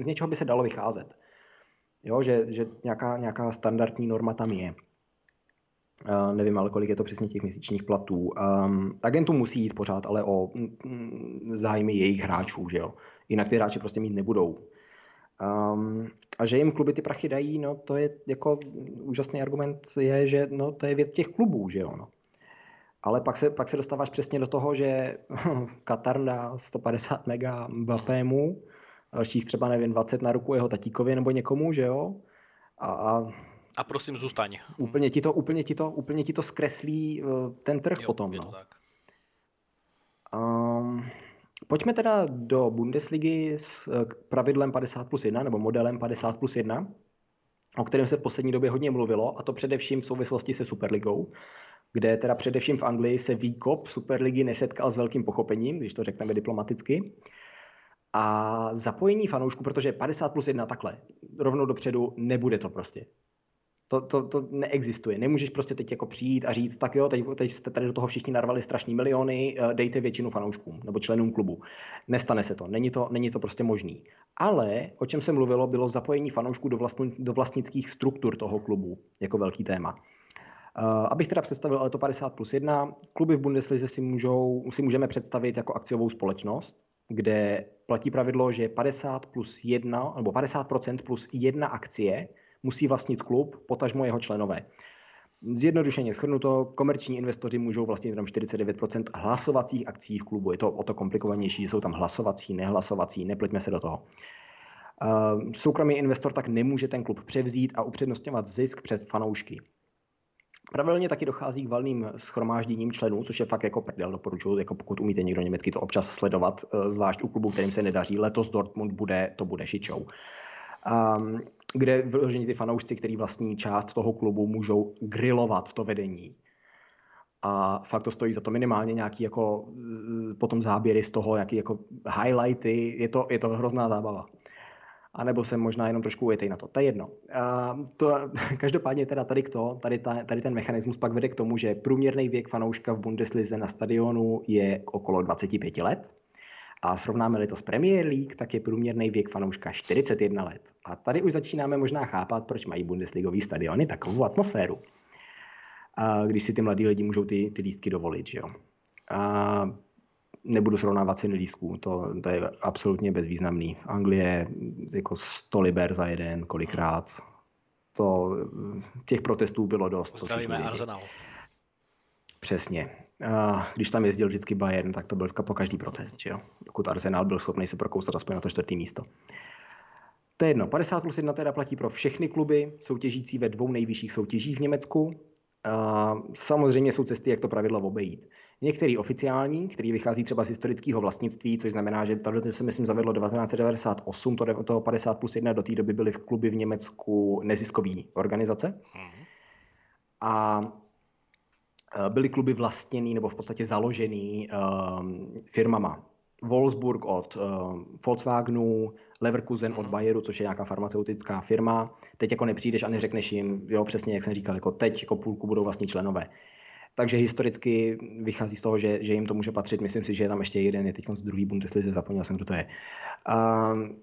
z něčeho by se dalo vycházet. Jo, že, že nějaká, nějaká standardní norma tam je. Uh, nevím, ale kolik je to přesně těch měsíčních platů. Um, agentu musí jít pořád ale o mm, zájmy jejich hráčů, že jo. Jinak ty hráči prostě mít nebudou. Um, a že jim kluby ty prachy dají, no to je jako úžasný argument je, že no to je věc těch klubů, že jo. No. Ale pak se, pak se dostáváš přesně do toho, že Katar dá 150 mega Mbappému, dalších třeba nevím 20 na ruku jeho tatíkovi nebo někomu, že jo. A, a a prosím, zůstaň. Úplně ti to, úplně ti to, úplně ti to zkreslí eh, ten trh jo, potom. Je to no. tak. Um, Pojďme teda do Bundesligy s eh, pravidlem 50 plus 1 nebo modelem 50 plus 1, o kterém se v poslední době hodně mluvilo, a to především v souvislosti se Superligou, kde teda především v Anglii se výkop Superligy nesetkal s velkým pochopením, když to řekneme diplomaticky. A zapojení fanoušků, protože 50 plus 1 takhle, rovnou dopředu nebude to prostě. To, to, to neexistuje. Nemůžeš prostě teď jako přijít a říct, tak jo, teď, teď jste tady do toho všichni narvali strašní miliony, eh, dejte většinu fanouškům nebo členům klubu. Nestane se to. Není to, není to prostě možný. Ale o čem se mluvilo, bylo zapojení fanoušků do, vlastní, do vlastnických struktur toho klubu jako velký téma. Uh, abych teda představil ale to 50 plus 1, kluby v Bundeslize si, můžou, si můžeme představit jako akciovou společnost, kde platí pravidlo, že 50 plus 1, nebo 50% plus 1 akcie musí vlastnit klub, potažmo jeho členové. Zjednodušeně shrnuto, komerční investoři můžou vlastnit jenom 49% hlasovacích akcí v klubu. Je to o to komplikovanější, jsou tam hlasovací, nehlasovací, nepleťme se do toho. Uh, soukromý investor tak nemůže ten klub převzít a upřednostňovat zisk před fanoušky. Pravidelně taky dochází k valným schromážděním členů, což je fakt jako prdel, doporučuji, jako pokud umíte někdo německy to občas sledovat, uh, zvlášť u klubu, kterým se nedaří. Letos Dortmund bude, to bude šičou. Um, kde vyložení ty fanoušci, který vlastní část toho klubu, můžou grilovat to vedení. A fakt to stojí za to minimálně nějaký jako potom záběry z toho, jaký jako highlighty, je to, je to hrozná zábava. A nebo se možná jenom trošku ujetej na to. To je jedno. A to, každopádně teda tady, to, tady, ta, tady ten mechanismus pak vede k tomu, že průměrný věk fanouška v Bundeslize na stadionu je okolo 25 let a srovnáme-li to s Premier League, tak je průměrný věk fanouška 41 let. A tady už začínáme možná chápat, proč mají Bundesligový stadiony takovou atmosféru. A když si ty mladí lidi můžou ty, ty lístky dovolit, že jo. A nebudu srovnávat ceny lístků, to, to je absolutně bezvýznamný. V Anglie jako 100 liber za jeden, kolikrát. To, těch protestů bylo dost. Arsenal. Přesně. Když tam jezdil vždycky Bayern, tak to byl po každý protest, že jo? Dokud Arsenal byl schopný se prokousat aspoň na to čtvrtý místo. To je jedno. 50 plus 1 teda platí pro všechny kluby soutěžící ve dvou nejvyšších soutěžích v Německu. A samozřejmě jsou cesty, jak to pravidlo obejít. Některý oficiální, který vychází třeba z historického vlastnictví, což znamená, že tady se myslím zavedlo 1998, to, to 50 plus 1 do té doby byly v kluby v Německu neziskové organizace. Mm-hmm. A byly kluby vlastněný nebo v podstatě založený um, firmama. Wolfsburg od um, Volkswagenu, Leverkusen od mhm. Bayeru, což je nějaká farmaceutická firma. Teď jako nepřijdeš a neřekneš jim, jo, přesně jak jsem říkal, jako teď jako půlku budou vlastní členové. Takže historicky vychází z toho, že, že jim to může patřit. Myslím si, že je tam ještě jeden, je teď z druhý Bundeslize, zapomněl jsem, kdo to je. Um,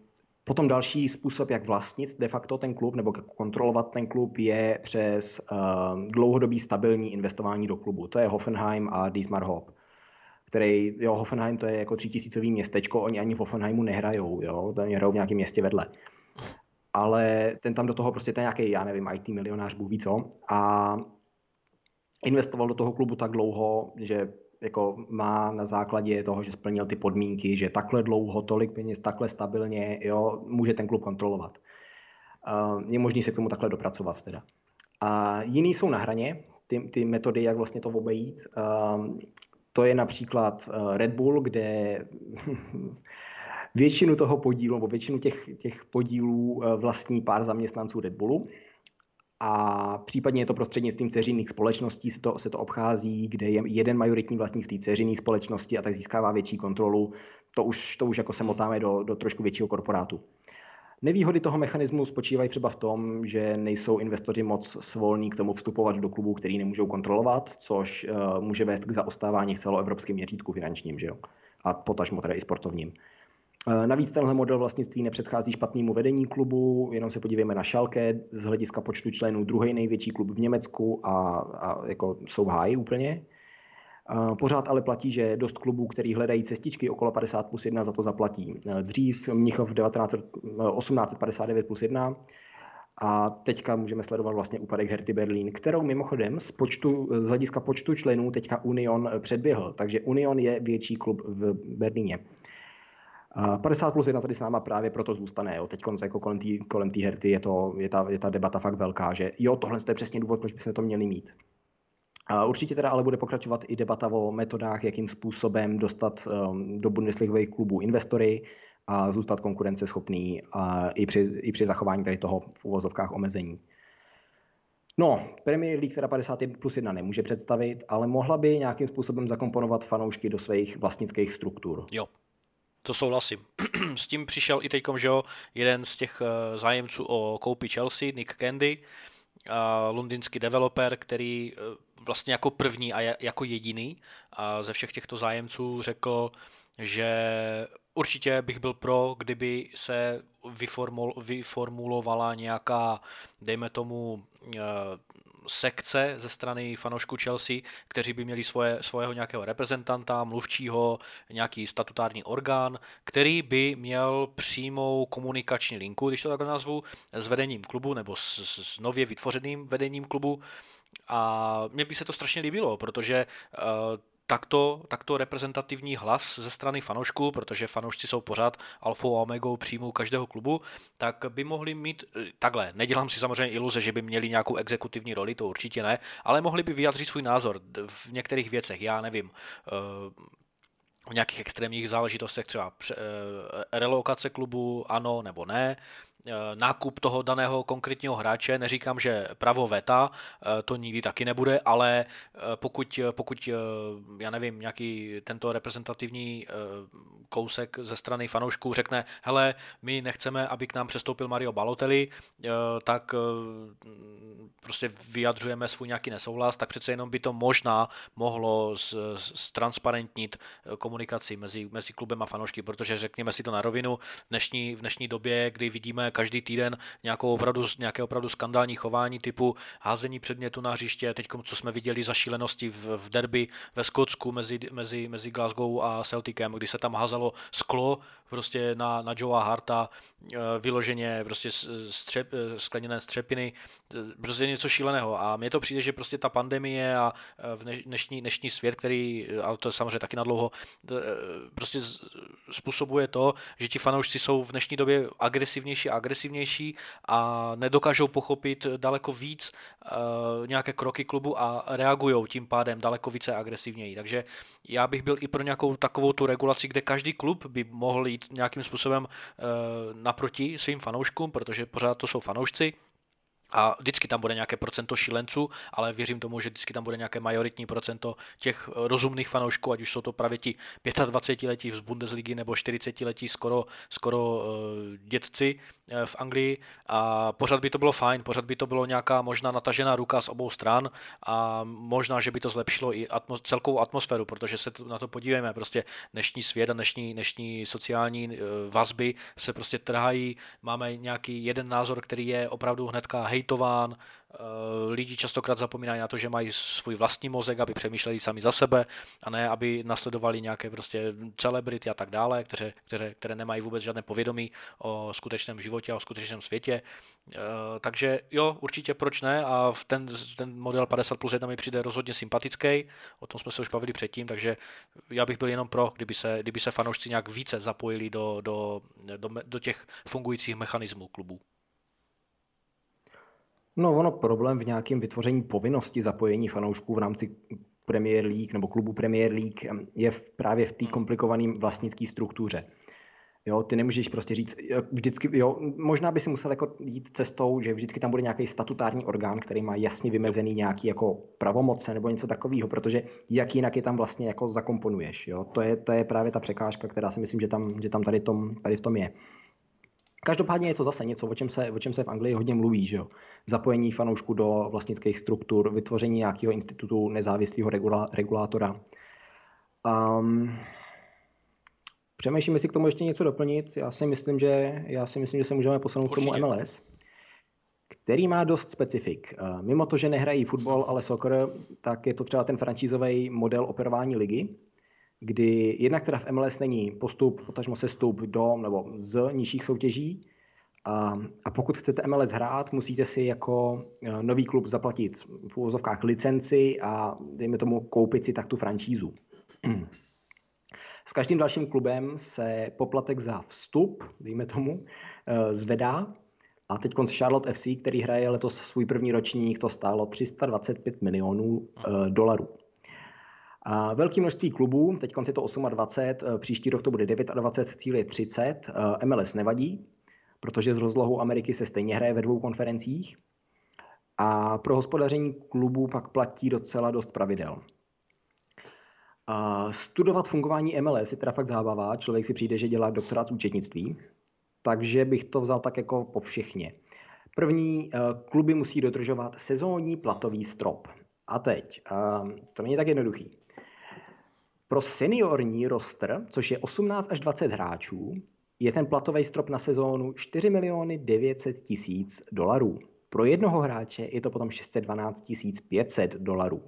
Potom další způsob, jak vlastnit de facto ten klub nebo kontrolovat ten klub, je přes uh, dlouhodobý stabilní investování do klubu. To je Hoffenheim a Dietmar Hopp. který, jo, Hoffenheim to je jako třítisícový městečko, oni ani v Hoffenheimu nehrajou, jo, oni hrajou v nějakém městě vedle. Ale ten tam do toho prostě ten nějaký, já nevím, IT milionář, Bůh ví co. A investoval do toho klubu tak dlouho, že jako má na základě toho, že splnil ty podmínky, že takhle dlouho, tolik peněz, takhle stabilně, jo, může ten klub kontrolovat. Uh, je možné se k tomu takhle dopracovat teda. A jiný jsou na hraně, ty, ty metody, jak vlastně to obejít. Uh, to je například uh, Red Bull, kde většinu toho podílu, nebo většinu těch, těch podílů uh, vlastní pár zaměstnanců Red Bullu a případně je to prostřednictvím ceřinných společností, se to, se to obchází, kde je jeden majoritní vlastník v té ceřinné společnosti a tak získává větší kontrolu. To už, to už jako se motáme do, do trošku většího korporátu. Nevýhody toho mechanismu spočívají třeba v tom, že nejsou investoři moc svolní k tomu vstupovat do klubů, který nemůžou kontrolovat, což uh, může vést k zaostávání v celoevropském měřítku finančním, že jo? A potažmo teda i sportovním. Eh, navíc tenhle model vlastnictví nepředchází špatnému vedení klubu, jenom se podívejme na Schalke, z hlediska počtu členů druhý největší klub v Německu a, a jako jsou v háji úplně. Eh, pořád ale platí, že dost klubů, který hledají cestičky okolo 50 plus 1, za to zaplatí. Eh, dřív Mnichov 19, 1859 plus 1 a teďka můžeme sledovat vlastně úpadek Herty Berlín, kterou mimochodem z, počtu, z hlediska počtu členů teďka Union předběhl. Takže Union je větší klub v Berlíně. 50 plus 1 tady s náma právě proto zůstane. Jo. Teď jako kolem té kolem herty je, to, je, ta, je ta debata fakt velká, že jo, tohle je přesně důvod, proč bychom to měli mít. A určitě teda ale bude pokračovat i debata o metodách, jakým způsobem dostat um, do Bundesligových klubů investory a zůstat konkurenceschopný a i, při, i při zachování tady toho v uvozovkách omezení. No, Premier League teda 50 plus 1 nemůže představit, ale mohla by nějakým způsobem zakomponovat fanoušky do svých vlastnických struktur. Jo, to souhlasím. S tím přišel i teď, že jo, jeden z těch eh, zájemců o koupi Chelsea, Nick Candy, londýnský developer, který eh, vlastně jako první a jako jediný a ze všech těchto zájemců řekl, že určitě bych byl pro, kdyby se vyformulovala nějaká, dejme tomu, eh, sekce ze strany fanoušků Chelsea, kteří by měli svoje, svého nějakého reprezentanta, mluvčího, nějaký statutární orgán, který by měl přímou komunikační linku, když to takhle nazvu, s vedením klubu nebo s, s nově vytvořeným vedením klubu. A mně by se to strašně líbilo, protože uh, takto, takto reprezentativní hlas ze strany fanoušků, protože fanoušci jsou pořád alfou a omegou příjmu každého klubu, tak by mohli mít, eh, takhle, nedělám si samozřejmě iluze, že by měli nějakou exekutivní roli, to určitě ne, ale mohli by vyjádřit svůj názor v některých věcech, já nevím, eh, v nějakých extrémních záležitostech, třeba eh, relokace klubu, ano nebo ne, Eh, nákup toho daného konkrétního hráče. Neříkám, že pravo veta, eh, to nikdy taky nebude, ale eh, pokud, pokud já nevím, nějaký tento reprezentativní kousek ze strany fanoušků řekne, hele, my nechceme, aby k nám přestoupil Mario Balotelli, tak prostě vyjadřujeme svůj nějaký nesouhlas, tak přece jenom by to možná mohlo ztransparentnit komunikaci mezi, mezi klubem a fanoušky, protože řekněme si to na rovinu, v dnešní, v dnešní době, kdy vidíme každý týden nějakou opravdu, nějaké opravdu skandální chování typu házení předmětu na hřiště, teď co jsme viděli za šílenosti v, v derby ve Skotsku mezi, mezi, mezi Glasgow a Celticem, kdy se tam házalo sklo prostě na, na Joea Harta, eh, vyloženě prostě střep, eh, skleněné střepiny, prostě něco šíleného. A mně to přijde, že prostě ta pandemie a eh, v dnešní, dnešní svět, který, ale to je samozřejmě taky na dlouho, prostě způsobuje to, že ti fanoušci jsou v dnešní době agresivnější a agresivnější a nedokážou pochopit daleko víc nějaké kroky klubu a reagují tím pádem daleko více agresivněji. Takže já bych byl i pro nějakou takovou tu regulaci, kde každý klub by mohl jít nějakým způsobem eh, naproti svým fanouškům, protože pořád to jsou fanoušci, a vždycky tam bude nějaké procento šilenců, ale věřím tomu, že vždycky tam bude nějaké majoritní procento těch eh, rozumných fanoušků, ať už jsou to právě ti 25-letí z Bundesligy nebo 40-letí skoro, skoro uh, dětci uh, v Anglii. A pořád by to bylo fajn, pořád by to bylo nějaká možná natažená ruka z obou stran a možná, že by to zlepšilo i atmos- celkovou atmosféru, protože se na to podívejme, prostě dnešní svět a dnešní, dnešní sociální vazby se prostě trhají, máme nějaký jeden názor, který je opravdu hnedka hej hejtován, lidi častokrát zapomínají na to, že mají svůj vlastní mozek, aby přemýšleli sami za sebe a ne, aby nasledovali nějaké prostě celebrity a tak dále, které, které, které nemají vůbec žádné povědomí o skutečném životě a o skutečném světě. Takže jo, určitě proč ne a ten, ten model 50 plus 1 mi přijde rozhodně sympatický, o tom jsme se už bavili předtím, takže já bych byl jenom pro, kdyby se, kdyby se fanoušci nějak více zapojili do, do, do, do těch fungujících mechanismů klubů. No ono problém v nějakém vytvoření povinnosti zapojení fanoušků v rámci Premier League nebo klubu Premier League je v, právě v té hmm. komplikované vlastnické struktuře. Jo, ty nemůžeš prostě říct, vždycky, jo, možná by si musel jako jít cestou, že vždycky tam bude nějaký statutární orgán, který má jasně vymezený nějaký jako pravomoce nebo něco takového, protože jak jinak je tam vlastně jako zakomponuješ, jo. To je, to je právě ta překážka, která si myslím, že tam, že tam tady, tom, tady v tom je. Každopádně je to zase něco, o čem se, o čem se v Anglii hodně mluví, že jo? Zapojení fanoušků do vlastnických struktur, vytvoření nějakého institutu nezávislého regula, regulátora. Um, přemýšlím, jestli k tomu ještě něco doplnit. Já si myslím, že, já si myslím, že se můžeme posunout k tomu MLS, který má dost specifik. Mimo to, že nehrají fotbal, ale soccer, tak je to třeba ten francízový model operování ligy, kdy jednak teda v MLS není postup, potažmo sestup do nebo z nižších soutěží, a, a pokud chcete MLS hrát, musíte si jako e, nový klub zaplatit v úvozovkách licenci a dejme tomu koupit si tak tu franšízu. S každým dalším klubem se poplatek za vstup, dejme tomu, e, zvedá. A teď Charlotte FC, který hraje letos svůj první ročník, to stálo 325 milionů e, dolarů. A velké množství klubů, teď je to 28, eh, příští rok to bude 29, cíl je 30, eh, MLS nevadí, protože z rozlohu Ameriky se stejně hraje ve dvou konferencích. A pro hospodaření klubů pak platí docela dost pravidel. A studovat fungování MLS je teda fakt zábava, člověk si přijde, že dělá doktorát z účetnictví, takže bych to vzal tak jako po všechně. První, eh, kluby musí dodržovat sezónní platový strop. A teď, to není tak jednoduchý. Pro seniorní roster, což je 18 až 20 hráčů, je ten platový strop na sezónu 4 miliony 900 tisíc dolarů. Pro jednoho hráče je to potom 612 500 dolarů.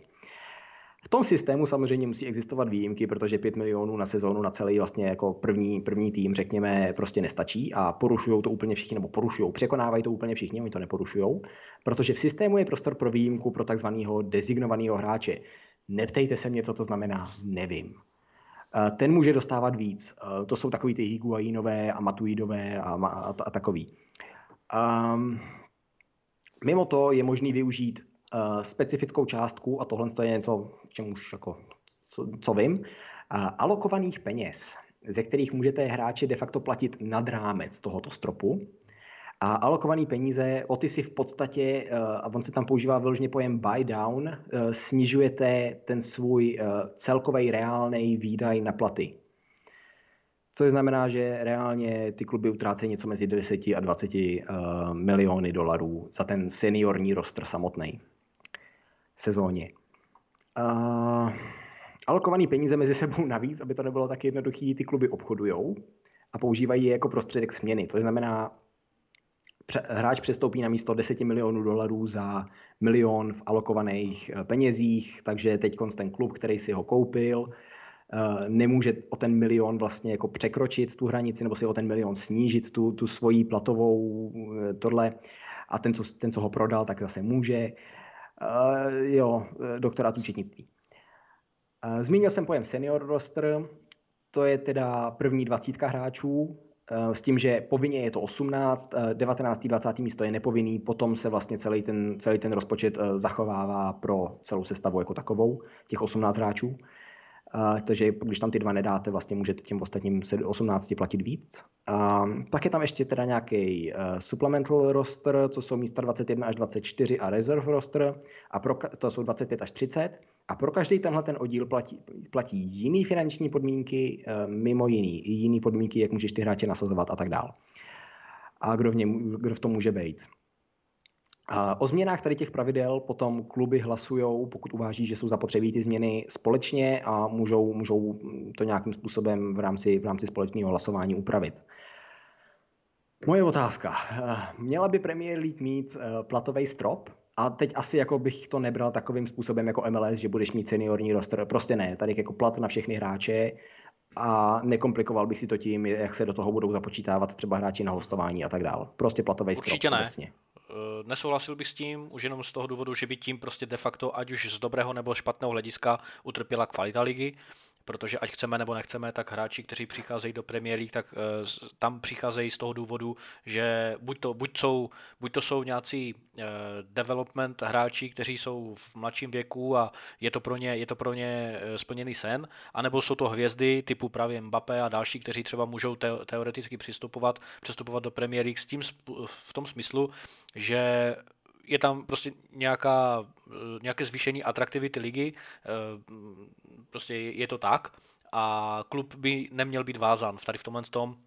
V tom systému samozřejmě musí existovat výjimky, protože 5 milionů na sezónu na celý vlastně jako první, první tým, řekněme, prostě nestačí a porušují to úplně všichni, nebo porušují, překonávají to úplně všichni, oni to neporušují, protože v systému je prostor pro výjimku pro takzvaného designovaného hráče. Neptejte se mě, co to znamená, nevím. Ten může dostávat víc. To jsou takový ty Higuainové a Matuidové a, a, a takový. Um, mimo to je možný využít uh, specifickou částku, a tohle je něco, čem už jako, co, co vím, uh, alokovaných peněz, ze kterých můžete hráči de facto platit nad rámec tohoto stropu. A alokované peníze, o ty si v podstatě, eh, a on se tam používá vyloženě pojem buy down, eh, snižujete ten svůj eh, celkový reálný výdaj na platy. Což znamená, že reálně ty kluby utrácejí něco mezi 10 a 20 miliony dolarů za ten seniorní roster samotný sezóně. Uh, alokované peníze mezi sebou navíc, aby to nebylo tak jednoduché, ty kluby obchodujou a používají je jako prostředek směny. To znamená, hráč přestoupí na místo 10 milionů dolarů za milion v alokovaných eh, penězích, takže teď ten klub, který si ho koupil, eh, nemůže o ten milion vlastně jako překročit tu hranici nebo si o ten milion snížit tu, tu svoji platovou eh, tohle a ten co, ten, co ho prodal, tak zase může. Jo, doktorát účetnictví. Zmínil jsem pojem senior roster, to je teda první dvacítka hráčů, s tím, že povinně je to 18, 19. 20. místo je nepovinný, potom se vlastně celý ten, celý ten rozpočet eh, zachovává pro celou sestavu jako takovou, těch 18 hráčů. Takže když tam ty dva nedáte, vlastně můžete těm ostatním 18 platit víc. Pak je tam ještě teda nějaký uh, supplemental roster, co jsou místa 21 až 24 a reserve roster, a pro, to jsou 25 až 30. A pro každý tenhle ten oddíl platí, platí jiný finanční podmínky, uh, mimo jiný, jiný podmínky, jak můžeš ty hráče nasazovat a tak dál. A kdo v, něm, kdo v tom může být. A o změnách tady těch pravidel potom kluby hlasují, pokud uváží, že jsou zapotřebí ty změny společně a můžou, můžou to nějakým způsobem v rámci, v rámci společného hlasování upravit. Moje otázka. Měla by Premier League mít platový strop? A teď asi jako bych to nebral takovým způsobem jako MLS, že budeš mít seniorní roster. Prostě ne, tady jako plat na všechny hráče a nekomplikoval bych si to tím, jak se do toho budou započítávat třeba hráči na hostování a tak dál. Prostě platový strop. Určitě ne. Obecně. Eh, nesouhlasil bych s tím, už jenom z toho důvodu, že by tím prostě de facto, ať už z dobrého nebo špatného hlediska, utrpěla kvalita ligy protože ať chceme nebo nechceme, tak hráči, kteří přicházejí do Premier League, tak uh, tam přicházejí z toho důvodu, že buď to, buď jsou, buď to jsou nějací uh, development hráči, kteří jsou v mladším věku a je to pro ně, je to pro ně uh, splněný sen, anebo jsou to hvězdy typu právě Mbappé a další, kteří třeba můžou te- teoreticky přistupovat, přistupovat do Premier League s tím v tom smyslu, že je tam prostě nějaká, nějaké zvýšení atraktivity ligy, prostě je to tak. A klub by neměl být vázán v tady v tomhle tom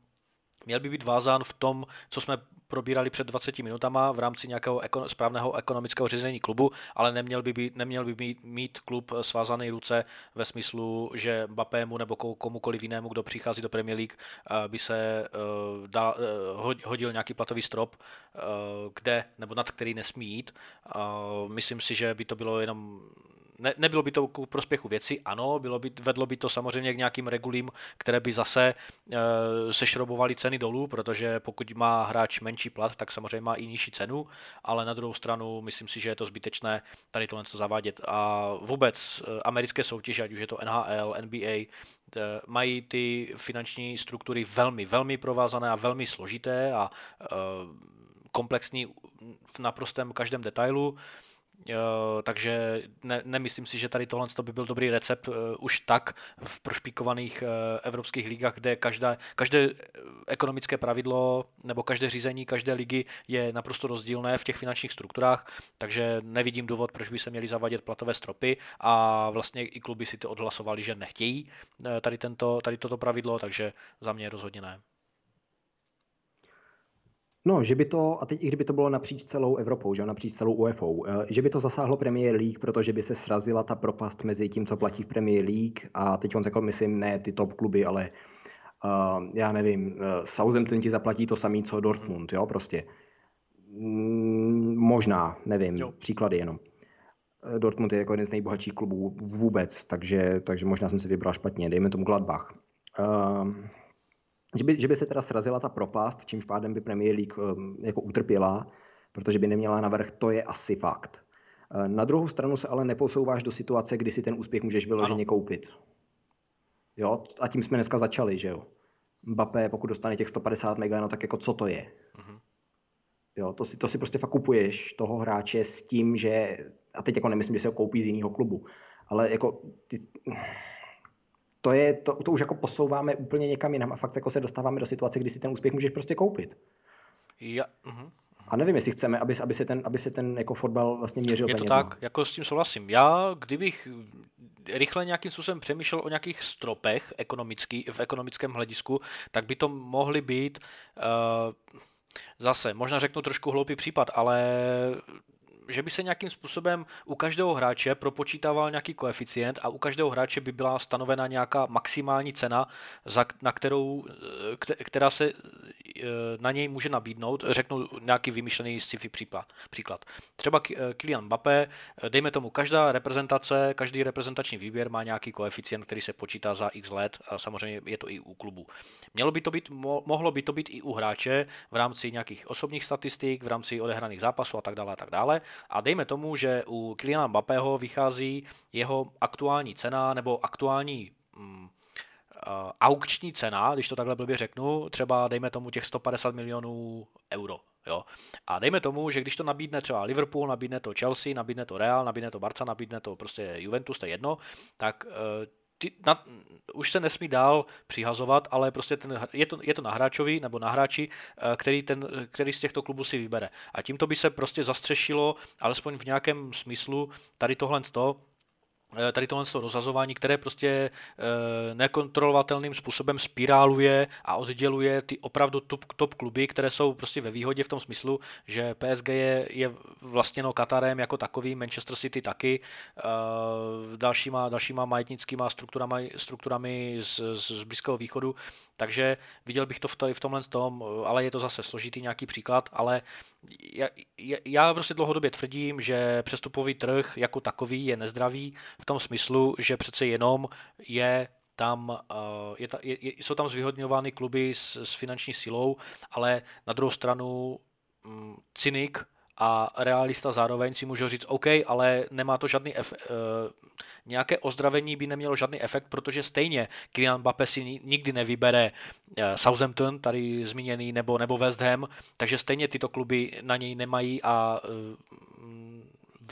měl by být vázán v tom, co jsme probírali před 20 minutama v rámci nějakého ekon- správného ekonomického řízení klubu, ale neměl by, být, neměl by mít, mít klub svázané ruce ve smyslu, že Mbappému nebo komukoliv jinému, kdo přichází do Premier League, eh, by se uh, dal, uh, hodil nějaký platový strop, uh, kde nebo nad který nesmí jít. Myslím si, že by to bylo jenom ne, nebylo by to ku prospěchu věci, ano, bylo by, vedlo by to samozřejmě k nějakým regulím, které by zase e, sešrobovaly ceny dolů, protože pokud má hráč menší plat, tak samozřejmě má i nižší cenu, ale na druhou stranu myslím si, že je to zbytečné tady tohle zavádět. A vůbec e, americké soutěže, ať už je to NHL, NBA, e, mají ty finanční struktury velmi, velmi provázané a velmi složité a komplexní v naprostém každém detailu. Takže ne, nemyslím si, že tady tohle by byl dobrý recept uh, už tak v prošpíkovaných uh, evropských ligách, kde každá, každé ekonomické pravidlo nebo každé řízení každé ligy je naprosto rozdílné v těch finančních strukturách, takže nevidím důvod, proč by se měly zavadět platové stropy a vlastně i kluby si to odhlasovali, že nechtějí tady, tento, tady toto pravidlo, takže za mě rozhodně ne. No, že by to, a teď i kdyby to bylo napříč celou Evropou, že napříč celou UEFA, eh, že by to zasáhlo Premier League, protože by se srazila ta propast mezi tím, co platí v Premier League a teď on řekl, myslím, ne ty top kluby, ale uh, já nevím, uh, Southampton ti zaplatí to samé, co Dortmund, jo, prostě. Mm, možná, nevím, jo. příklady jenom. Dortmund je jako jeden z nejbohatších klubů vůbec, takže, takže možná jsem si vybral špatně, dejme tomu Gladbach. Uh, že by, že by se teda srazila ta propast, čímž pádem by Premier League um, jako utrpěla, protože by neměla navrh, to je asi fakt. Uh, na druhou stranu se ale neposouváš do situace, kdy si ten úspěch můžeš vyloženě ano. koupit. Jo, a tím jsme dneska začali, že jo. Mbappé, pokud dostane těch 150 mega, no tak jako co to je? Uh-huh. Jo, to si, to si prostě fakt kupuješ toho hráče s tím, že, a teď jako nemyslím, že se ho koupí z jiného klubu, ale jako ty, to, je, to, to už jako posouváme úplně někam jinam a fakt jako se dostáváme do situace, kdy si ten úspěch můžeš prostě koupit. Ja, uh-huh. A nevím, jestli chceme, aby, aby, se ten, aby se ten jako fotbal vlastně měřil Je to penězma. tak, jako s tím souhlasím. Já, kdybych rychle nějakým způsobem přemýšlel o nějakých stropech ekonomický, v ekonomickém hledisku, tak by to mohly být uh, zase, možná řeknu trošku hloupý případ, ale že by se nějakým způsobem u každého hráče propočítával nějaký koeficient a u každého hráče by byla stanovena nějaká maximální cena, za, na kterou, eh, která se eh, na něj může nabídnout. Řeknu nějaký vymyšlený sci-fi příklad. příklad. Třeba eh, Kylian Mbappé, dejme tomu, každá reprezentace, každý reprezentační výběr má nějaký koeficient, který se počítá za x let a samozřejmě je to i u klubu. Mělo by to být, mohlo by to být i u hráče v rámci nějakých osobních statistik, v rámci odehraných zápasů a tak dále a tak dále. A dejme tomu, že u Kyliana Mbappého vychází jeho aktuální cena nebo aktuální mm, uh, aukční cena, když to takhle blbě řeknu, třeba dejme tomu těch 150 milionů euro. Jo. A dejme tomu, že když to nabídne třeba Liverpool, nabídne to Chelsea, nabídne to Real, nabídne to Barca, nabídne to prostě Juventus, to je jedno, tak uh, ty, na, už se nesmí dál přihazovat, ale prostě ten, je, to, je to na hráčovi nebo na hráči, eh, který, ten, který z těchto klubů si vybere. A tímto by se prostě zastřešilo, alespoň v nějakém smyslu, tady tohle to, Eh, tady tohle rozhazování, které prostě eh, nekontrolovatelným způsobem spiráluje a odděluje ty opravdu top, top kluby, které jsou prostě ve výhodě v tom smyslu, že PSG je, je vlastněno Katarem jako takový, Manchester City taky, eh, dalšíma, dalšíma majetnickýma strukturami, strukturami z, z Blízkého východu, Takže viděl bych to v, tady v tomhle tom, ale je to zase složitý nějaký příklad, ale já, já prostě dlouhodobě tvrdím, že přestupový trh jako takový je nezdravý v tom smyslu, že přece jenom je tam, je, je, je, jsou tam zvýhodňovány kluby s, s finanční silou, ale na druhou stranu mm, cynik a realista zároveň si může říct, OK, ale nemá to žádný ef- uh, nějaké ozdravení by nemělo žádný efekt, protože stejně Kylian Mbappé si nikdy nevybere uh, Southampton, tady zmíněný, nebo, nebo West Ham, takže stejně tyto kluby na něj nemají a uh,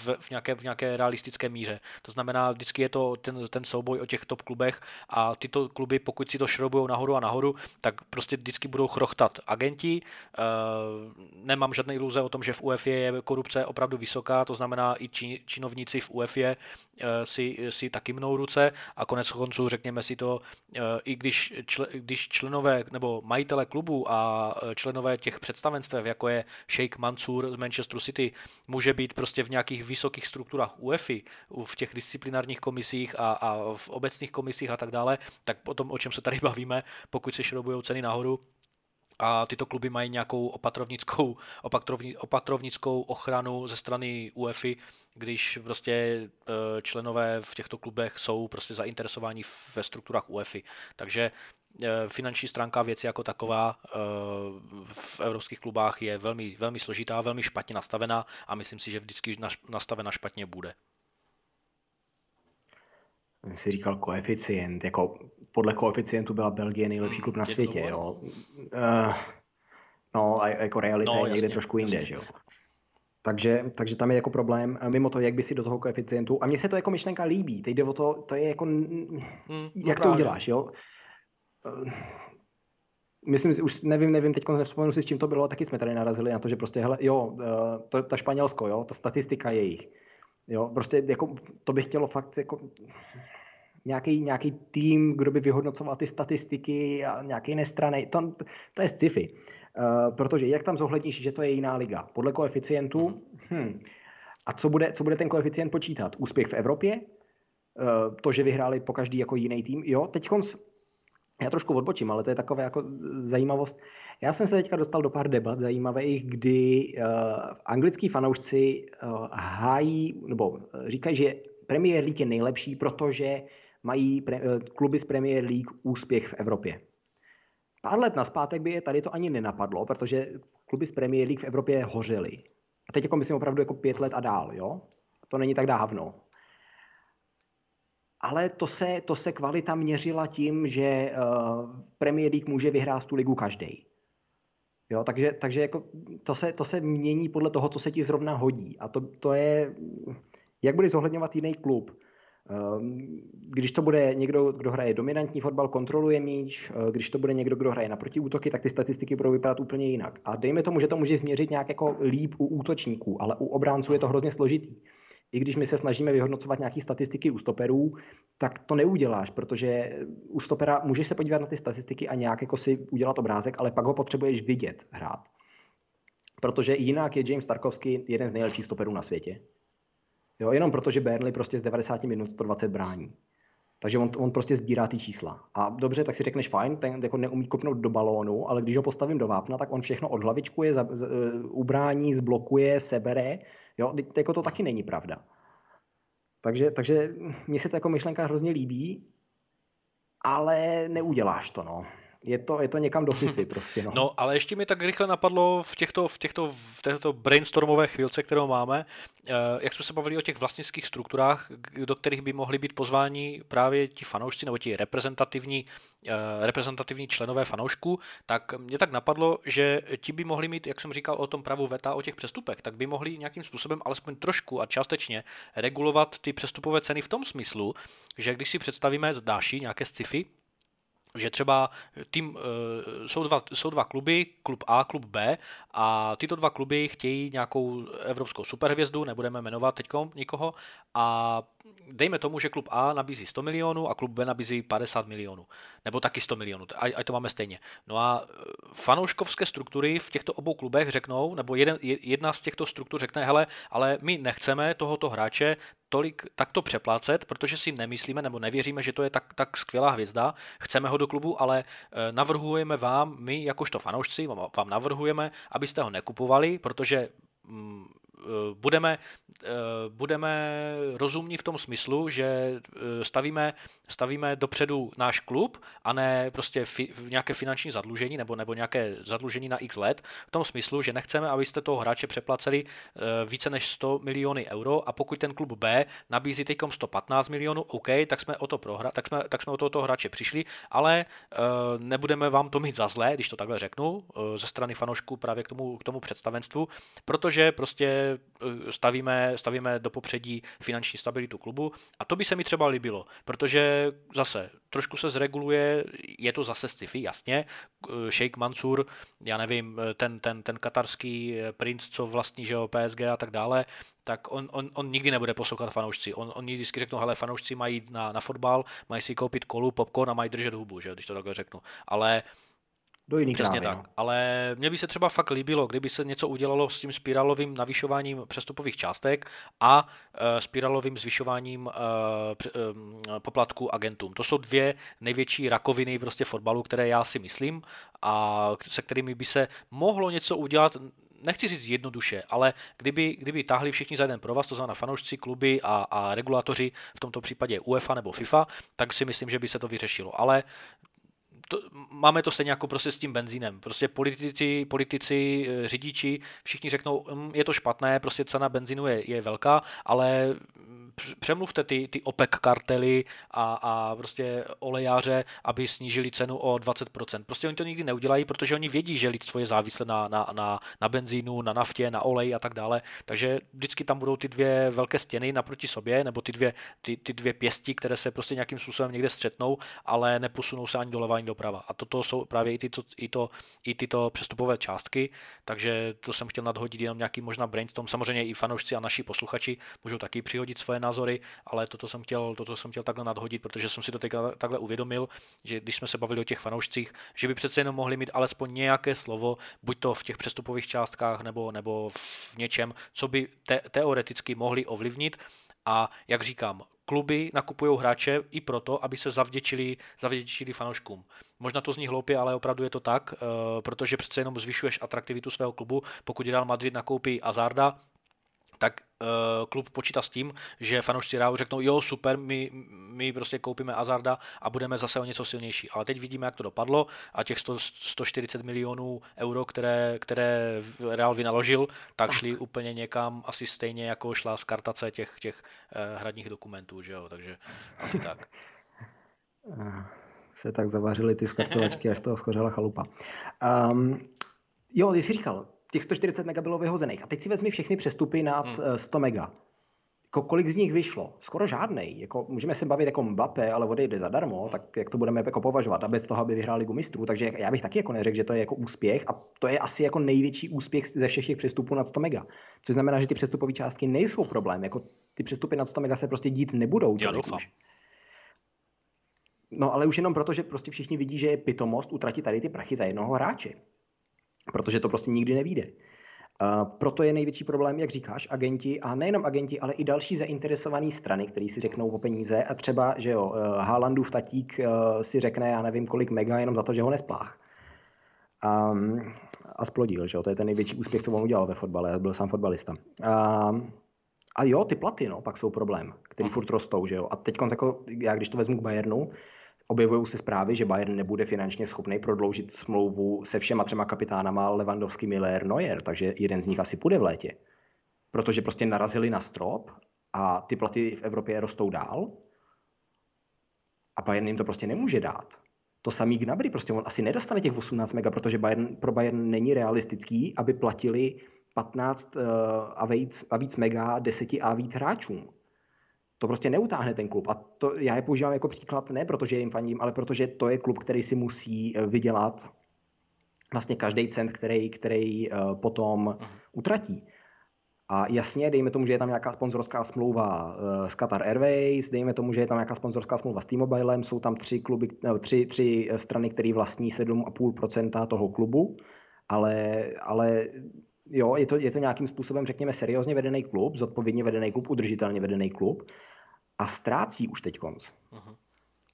v, v, nějaké, v nějaké realistické míře. To znamená, vždycky je to ten, ten souboj o těch top klubech a tyto kluby, pokud si to šrobují nahoru a nahoru, tak prostě vždycky budou chrochtat agenti. E, nemám žádné iluze o tom, že v UEFA je korupce opravdu vysoká, to znamená i či, činovníci v UEFA si, si taky mnou ruce a konec konců řekněme si to, e, i když, čl, když členové nebo majitele klubu a členové těch představenstev, jako je Sheikh Mansour z Manchester City, může být prostě v nějakých vysokých strukturách UEFI, v těch disciplinárních komisích a, a v obecných komisích a tak dále, tak potom, o čem se tady bavíme, pokud se šrobují ceny nahoru, a tyto kluby mají nějakou opatrovnickou, opatrovni, opatrovnickou ochranu ze strany UEFI, když prostě e, členové v těchto klubech jsou prostě zainteresováni ve strukturách UEFI. Takže e, finanční stránka věci jako taková e, v evropských klubách je velmi, velmi složitá, velmi špatně nastavená a myslím si, že vždycky nastavena špatně bude si říkal koeficient, jako podle koeficientu byla Belgie nejlepší klub na světě, jo. Uh, no a jako realita no, je někde jasně, trošku jinde, jasně. že jo. Takže, takže tam je jako problém, mimo to, jak by si do toho koeficientu, a mně se to jako myšlenka líbí, teď jde o to, to je jako, hmm, jak no to uděláš, jo. Uh, myslím už nevím, nevím, teď nevzpomenu si, s čím to bylo, taky jsme tady narazili na to, že prostě, hele, jo, to, ta Španělsko, jo, ta statistika jejich, jo, prostě jako, to by chtělo fakt jako, nějaký, nějaký tým, kdo by vyhodnocoval ty statistiky a nějaký nestraný. To, to je sci-fi. Uh, protože jak tam zohledníš, že to je jiná liga? Podle koeficientu? Mhm. Hm. A co bude, co bude ten koeficient počítat? Úspěch v Evropě? Uh, to, že vyhráli po každý jako jiný tým? Jo, teď já trošku odbočím, ale to je taková jako zajímavost. Já jsem se teďka dostal do pár debat zajímavých, kdy uh, anglický fanoušci uh, hájí, nebo říkají, že Premier League je nejlepší, protože mají pre, eh, kluby z Premier League úspěch v Evropě. Pár let naspátek by je tady to ani nenapadlo, protože kluby z Premier League v Evropě hořely. A teď jako myslím opravdu jako pět let a dál, jo? To není tak dávno. Ale to se, to se kvalita měřila tím, že uh, Premier League může vyhrát tu ligu každý. Jo, takže, takže jako to, se, to se mění podle toho, co se ti zrovna hodí. A to, to je, jak bude zohledňovat jiný klub. Ehm, když to bude někdo, kdo hraje dominantní fotbal, kontroluje míč, eh, když to bude někdo, kdo hraje na protiútoky, tak ty statistiky budou vypadat úplně jinak. A dejme tomu, že to může změřit nějak jako líp u útočníků, ale u obránců je to hrozně složitý. I když my se snažíme vyhodnocovat nějaké statistiky u stoperů, tak to neuděláš, protože u stopera můžeš se podívat na ty statistiky a nějak jako si udělat obrázek, ale pak ho potřebuješ vidět hrát. Protože jinak je James Tarkovsky jeden z nejlepších stoperů na světě. Jo, jenom protože Burnley prostě z 90 minut 120 brání. Takže on, on prostě sbírá ty čísla. A dobře, tak si řekneš fajn, ten jako neumí kopnout do balónu, ale když ho postavím do vápna, tak on všechno odhlavičkuje, za, z, uh, ubrání, zblokuje, sebere. Jo, jako to taky není pravda. Takže, takže mně se to jako myšlenka hrozně líbí, ale neuděláš to, no je to, je to někam do FIFA prostě. No. no, ale ještě mi tak rychle napadlo v těchto, v těchto, v těchto brainstormové chvílce, kterou máme, eh, jak jsme se bavili o těch vlastnických strukturách, do kterých by mohli být pozváni právě ti fanoušci nebo ti reprezentativní, eh, reprezentativní členové fanoušků, tak mě tak napadlo, že ti by mohli mít, jak jsem říkal o tom pravu veta o těch přestupech, tak by mohli nějakým způsobem alespoň trošku a částečně regulovat ty přestupové ceny v tom smyslu, že když si představíme, zdáší nějaké sci-fi, že třeba tým, uh, jsou, dva, jsou dva kluby, klub A, klub B a tyto dva kluby chtějí nějakou evropskou superhvězdu, nebudeme jmenovat teď nikoho a dejme tomu, že klub A nabízí 100 milionů a klub B nabízí 50 milionů. Nebo taky 100 milionů, a to máme stejně. No a e, fanouškovské struktury v těchto obou klubech řeknou, nebo jeden, jedna z těchto struktur řekne, hele, ale my nechceme tohoto hráče tolik takto přeplácet, protože si nemyslíme nebo nevěříme, že to je tak, tak skvělá hvězda. Chceme ho do klubu, ale e, navrhujeme vám, my jakožto fanoušci, vám navrhujeme, abyste ho nekupovali, protože mm, Eh, budeme, eh, budeme rozumní v tom smyslu, že eh, stavíme, stavíme dopředu náš klub a ne prostě fi, nějaké finanční zadlužení nebo, nebo nějaké zadlužení na x let, v tom smyslu, že nechceme, abyste toho hráče přeplaceli více než 100 miliony euro a pokud ten klub B nabízí teď 115 milionů, OK, tak jsme o to prohra, tak jsme, tak jsme o tohoto hráče přišli, ale nebudeme vám to mít za zlé, když to takhle řeknu, ze strany fanoušků právě k tomu, k tomu představenstvu, protože prostě Eh, stavíme, stavíme do popředí finanční stabilitu klubu a to by se mi třeba líbilo, protože zase trošku se zreguluje, je to zase sci-fi, jasně, eh, Sheikh Mansur, já nevím, eh, ten, ten, ten katarský princ, co vlastní, že jo, PSG a tak dále, tak on, on, on nikdy nebude poslouchat fanoušci. On, oni vždycky řeknou, hele, fanoušci mají na, na fotbal, mají si koupit kolu, popcorn a mají držet hubu, že, když to takhle řeknu. Ale do jiných Přesně tak. No. Ale mně by se třeba fakt líbilo, kdyby se něco udělalo s tím spirálovým navyšováním přestupových částek a uh, spirálovým zvyšováním uh, uh, poplatků agentům. To jsou dvě největší rakoviny prostě fotbalu, které já si myslím a se kterými by se mohlo něco udělat nechci říct jednoduše, ale kdyby, kdyby táhli všichni za jeden provaz, to znamená fanoušci, kluby a, a regulatoři, v tomto případě UEFA nebo FIFA, tak si myslím, že by se to vyřešilo. Ale to, máme to stejně jako prostě s tím benzínem. Prostě politici, politici, eh, řidiči, všichni řeknou, hm, je to špatné, prostě cena benzínu je, je velká, ale přemluvte ty, ty OPEC kartely a, a prostě olejáře, aby snížili cenu o 20%. Prostě oni to nikdy neudělají, protože oni vědí, že lidstvo je závislé na, na, na, na benzínu, na naftě, na olej a tak dále. Takže vždycky tam budou ty dvě velké stěny naproti sobě, nebo ty dvě, ty, ty dvě pěsti, které se prostě nějakým způsobem někde střetnou, ale neposunou se ani doleva, ani doprava. A toto jsou právě i, tyto, i, to, i tyto přestupové částky, takže to jsem chtěl nadhodit jenom nějaký možná brainstorm. Samozřejmě i fanoušci a naši posluchači můžou taky přihodit svoje názory, ale toto jsem chtěl, toto jsem chtěl takhle nadhodit, protože jsem si to teď takhle uvědomil, že když jsme se bavili o těch fanoušcích, že by přece jenom mohli mít alespoň nějaké slovo, buď to v těch přestupových částkách nebo, nebo v něčem, co by te, teoreticky mohli ovlivnit. A jak říkám, kluby nakupují hráče i proto, aby se zavděčili, zavděčili fanouškům. Možná to zní hloupě, ale opravdu je to tak, eh, protože přece jenom zvyšuješ atraktivitu svého klubu. Pokud Real Madrid nakoupí Azarda, tak uh, klub počítá s tím, že fanoušci Realu řeknou, jo, super, my, my prostě koupíme Azarda a budeme zase o něco silnější. Ale teď vidíme, jak to dopadlo a těch 100, 140 milionů euro, které, které Real vynaložil, tak šli úplně někam asi stejně, jako šla z kartace těch, těch uh, hradních dokumentů, že jo, takže asi tak. Se tak zavařili ty skartovačky, až toho schořela chalupa. Um, jo, ty jsi říkal, těch 140 mega bylo vyhozených. A teď si vezmi všechny přestupy nad hmm. 100 eh, mega. Jako kolik z nich vyšlo? Skoro žádnej. Jako, můžeme se bavit jako Mbappé, ale odejde zadarmo, hmm. tak jak to budeme jako považovat? A bez toho, aby vyhráli ligu mistrů. Takže já bych taky jako neřekl, že to je jako úspěch. A to je asi jako největší úspěch ze všech těch přestupů nad 100 mega. Což znamená, že ty přestupové částky nejsou hmm. problém. Jako ty přestupy nad 100 mega se prostě dít nebudou. Já doufám. Už. No ale už jenom proto, že prostě všichni vidí, že je pitomost utratit tady ty prachy za jednoho hráče protože to prostě nikdy nevíde. Uh, proto je největší problém, jak říkáš, agenti a nejenom agenti, ale i další zainteresované strany, který si řeknou o peníze a třeba, že jo, uh, Haalandův tatík uh, si řekne, já nevím, kolik mega, jenom za to, že ho nesplách. Um, a splodil, že jo, to je ten největší úspěch, co on udělal ve fotbale, byl sám fotbalista. Um, a jo, ty platy, no, pak jsou problém, který furt rostou, že jo. A teď jako, já když to vezmu k Bayernu, Objevují se zprávy, že Bayern nebude finančně schopný prodloužit smlouvu se všema třema kapitánama Lewandowski, Miller, Neuer, takže jeden z nich asi půjde v létě. Protože prostě narazili na strop a ty platy v Evropě rostou dál a Bayern jim to prostě nemůže dát. To samý Gnabry, prostě on asi nedostane těch 18 mega, protože Bayern, pro Bayern není realistický, aby platili 15 uh, a, víc, a víc mega 10 a víc hráčům to prostě neutáhne ten klub. A to já je používám jako příklad ne protože jim fandím, ale protože to je klub, který si musí eh, vydělat vlastně každý cent, který, který uh, potom uh-huh. utratí. A jasně, dejme tomu, že je tam nějaká sponzorská smlouva uh, s Qatar Airways, dejme tomu, že je tam nějaká sponzorská smlouva s T-Mobilem, jsou tam tři, kluby, tři, tři strany, které vlastní 7,5% toho klubu, ale, ale jo, je to, je to nějakým způsobem, řekněme, seriózně vedený klub, zodpovědně vedený klub, udržitelně vedený klub a ztrácí už teď konc. Uh-huh.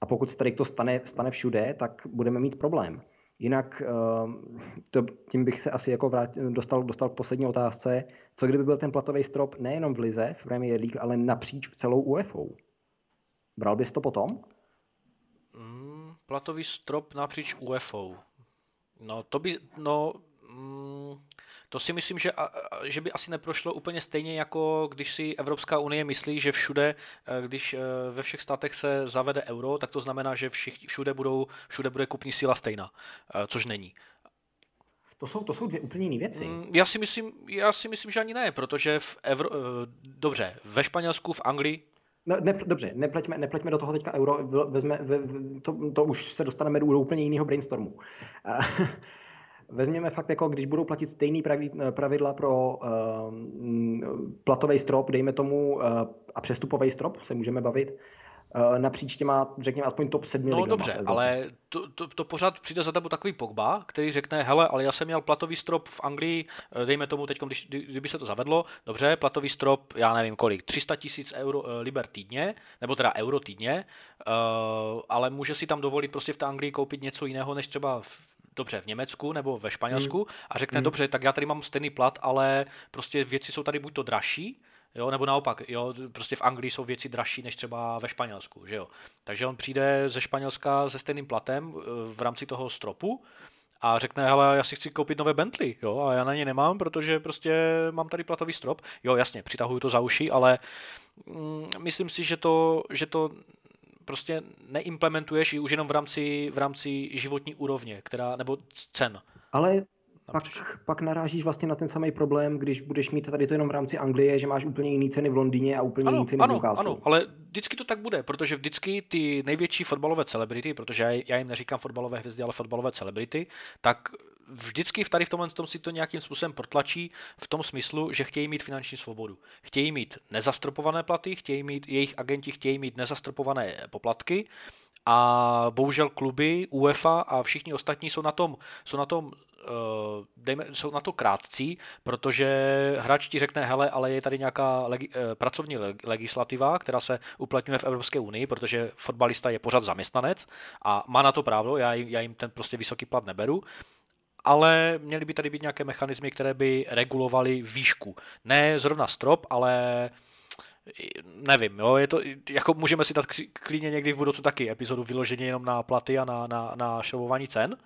A pokud se tady to stane, stane všude, tak budeme mít problém. Jinak ehm, to, tím bych se asi jako vrát, dostal, dostal k poslední otázce. Co kdyby byl ten platový strop nejenom v Lize, v Premier League, ale napříč celou UEFA? Bral bys to potom? Mm, platový strop napříč UEFA. No to by, no, mm, to si myslím, že, že by asi neprošlo úplně stejně jako když si Evropská unie myslí, že všude, eh, když eh, ve všech státech se zavede euro, tak to znamená, že všich, všude, budou, všude bude kupní síla stejná, eh, což není. To jsou, to jsou dvě úplně jiné věci. Mm, já si, myslím, já si myslím, že ani ne, protože v Evro... dobře, ve Španělsku, v Anglii No, ne, dobře, nepleťme, nepleťme do toho teďka euro, vezme, ve, to, to už se dostaneme do úplně jiného brainstormu. Vezměme fakt, jako když budou platit stejný pravidla pro uh, platový strop, dejme tomu, uh, a přestupový strop, se můžeme bavit, uh, napříč těma, řekněme, aspoň top 7 No dobře, ale to, to, to, pořád přijde za tebou takový Pogba, který řekne, hele, ale já jsem měl platový strop v Anglii, dejme tomu teď, když, kdyby se to zavedlo, dobře, platový strop, já nevím kolik, 300 tisíc euro, liber týdně, nebo teda euro týdně, uh, ale může si tam dovolit prostě v té Anglii koupit něco jiného, než třeba v dobře v Německu nebo ve Španělsku hmm. a řekne, hmm. dobře, tak já tady mám stejný plat, ale prostě věci jsou tady buď to dražší, Jo, nebo naopak, jo, prostě v Anglii jsou věci dražší než třeba ve Španělsku, že jo. Takže on přijde ze Španělska se stejným platem eh, v rámci toho stropu a řekne, hele, já si chci koupit nové Bentley, jo, a já na ně nemám, protože prostě mám tady platový strop. Jo, jasně, přitahuju to za uši, ale mm, myslím si, že to, že to prostě neimplementuješ i už jenom v rámci, v rámci životní úrovně, která, nebo cen. Ale pak, pak narážíš vlastně na ten samý problém, když budeš mít tady to jenom v rámci Anglie, že máš úplně jiný ceny v Londýně a úplně jiný ceny ano, v Newcastle. Ano, ale vždycky to tak bude, protože vždycky ty největší fotbalové celebrity, protože já, já jim neříkám fotbalové hvězdy, ale fotbalové celebrity, tak vždycky tady v tomhle tom si to nějakým způsobem protlačí v tom smyslu, že chtějí mít finanční svobodu. Chtějí mít nezastropované platy, chtějí mít, jejich agenti chtějí mít nezastropované poplatky a bohužel kluby, UEFA a všichni ostatní jsou na tom, jsou na tom uh, dejme, jsou na to krátcí, protože hráč ti řekne, hele, ale je tady nějaká legi, uh, pracovní legislativa, která se uplatňuje v Evropské unii, protože fotbalista je pořád zaměstnanec a má na to právo, já, já jim ten prostě vysoký plat neberu, ale měly by tady být nějaké mechanismy, které by regulovaly výšku. Ne zrovna strop, ale nevím, jo, je to, jako můžeme si dát klidně někdy v budoucnu taky epizodu vyloženě jenom na platy a na, na, na šovování cen,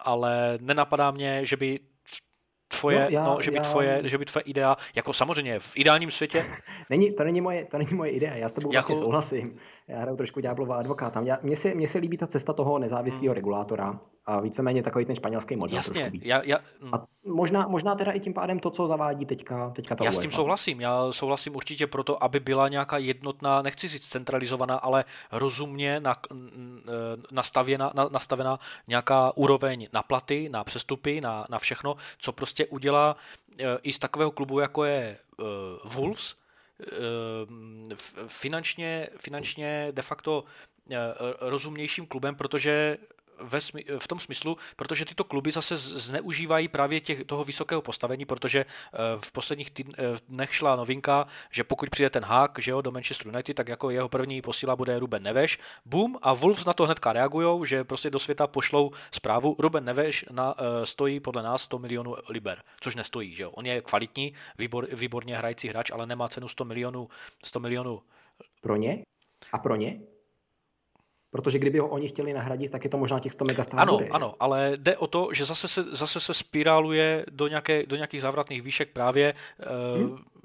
ale nenapadá mě, že by tvoje, no, já, no, že, by já... tvoje, že by tvoje idea, jako samozřejmě v ideálním světě... není, to, není moje, to není moje idea, já s tebou jako... vlastně souhlasím. Já hraju trošku ďáblová advokáta. Mně se, mně se líbí ta cesta toho nezávislého hmm. regulátora, a víceméně takový ten španělský model. Jasně, já, já, a možná, možná teda i tím pádem to, co zavádí teďka, teďka ta Já UEFA. s tím souhlasím, já souhlasím určitě proto, aby byla nějaká jednotná, nechci říct centralizovaná, ale rozumně na, nastavěna, na, nastavená nějaká úroveň na platy, na přestupy, na, na všechno, co prostě udělá e, i z takového klubu, jako je uh, Wolves, finančně, finančně de facto rozumnějším klubem, protože ve smy, v tom smyslu, protože tyto kluby zase zneužívají právě těch, toho vysokého postavení, protože eh, v posledních týd, eh, dnech šla novinka, že pokud přijde ten hák že jo, do Manchester United, tak jako jeho první posila bude Ruben Neveš. Boom a Wolves na to hnedka reagují, že prostě do světa pošlou zprávu. Ruben Neveš na, eh, stojí podle nás 100 milionů liber, což nestojí. Že jo. On je kvalitní, výbor, výborně hrající hráč, ale nemá cenu 100 milionů, 100 milionů. Pro ně? A pro ně? Protože kdyby ho oni chtěli nahradit, tak je to možná těch 100 megastár Ano, bude. ano, ale jde o to, že zase se, zase se spiráluje do, nějaké, do nějakých závratných výšek právě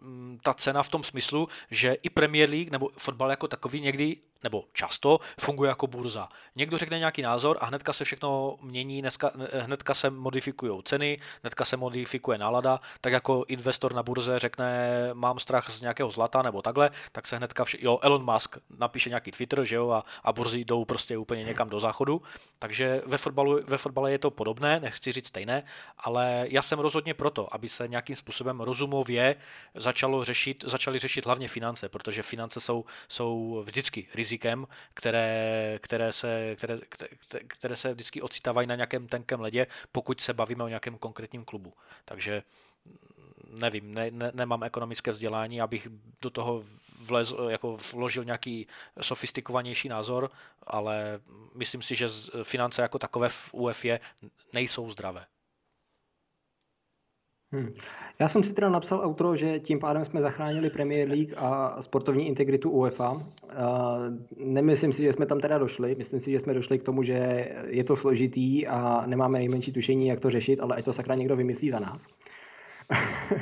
hmm. ta cena v tom smyslu, že i Premier League nebo fotbal jako takový někdy nebo často funguje jako burza. Někdo řekne nějaký názor a hnedka se všechno mění, hnedka, hnedka se modifikují ceny, hnedka se modifikuje nálada, tak jako investor na burze řekne, mám strach z nějakého zlata nebo takhle, tak se hnedka vše, jo, Elon Musk napíše nějaký Twitter, že jo, a, a burzy jdou prostě úplně někam do záchodu, takže ve fotbalu, ve fotbale je to podobné, nechci říct stejné, ale já jsem rozhodně proto, aby se nějakým způsobem rozumově začalo řešit, začali řešit hlavně finance, protože finance jsou, jsou vždycky rizikem, které, které, se, které, které se vždycky ocitávají na nějakém tenkém ledě, pokud se bavíme o nějakém konkrétním klubu. Takže nevím, ne, ne, nemám ekonomické vzdělání, abych do toho vlez, jako vložil nějaký sofistikovanější názor, ale myslím si, že finance jako takové v UEFě nejsou zdravé. Hmm. Já jsem si teda napsal outro, že tím pádem jsme zachránili Premier League a sportovní integritu UEFA. Nemyslím si, že jsme tam teda došli. Myslím si, že jsme došli k tomu, že je to složitý a nemáme nejmenší tušení, jak to řešit, ale ať to sakra někdo vymyslí za nás.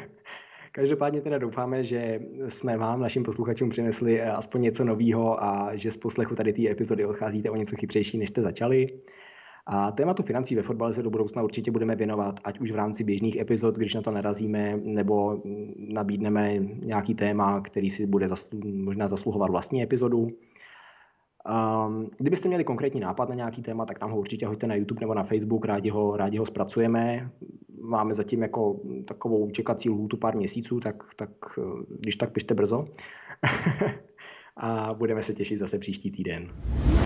Každopádně teda doufáme, že jsme vám, našim posluchačům, přinesli aspoň něco nového a že z poslechu tady té epizody odcházíte o něco chytřejší, než jste začali. A tématu financí ve fotbale se do budoucna určitě budeme věnovat, ať už v rámci běžných epizod, když na to narazíme, nebo nabídneme nějaký téma, který si bude zaslu- možná zasluhovat vlastní epizodu. Um, kdybyste měli konkrétní nápad na nějaký téma, tak nám ho určitě hoďte na YouTube nebo na Facebook, rádi ho, rádi ho zpracujeme. Máme zatím jako takovou čekací lhůtu pár měsíců, tak, tak když tak pište brzo. a budeme se těšit zase příští týden.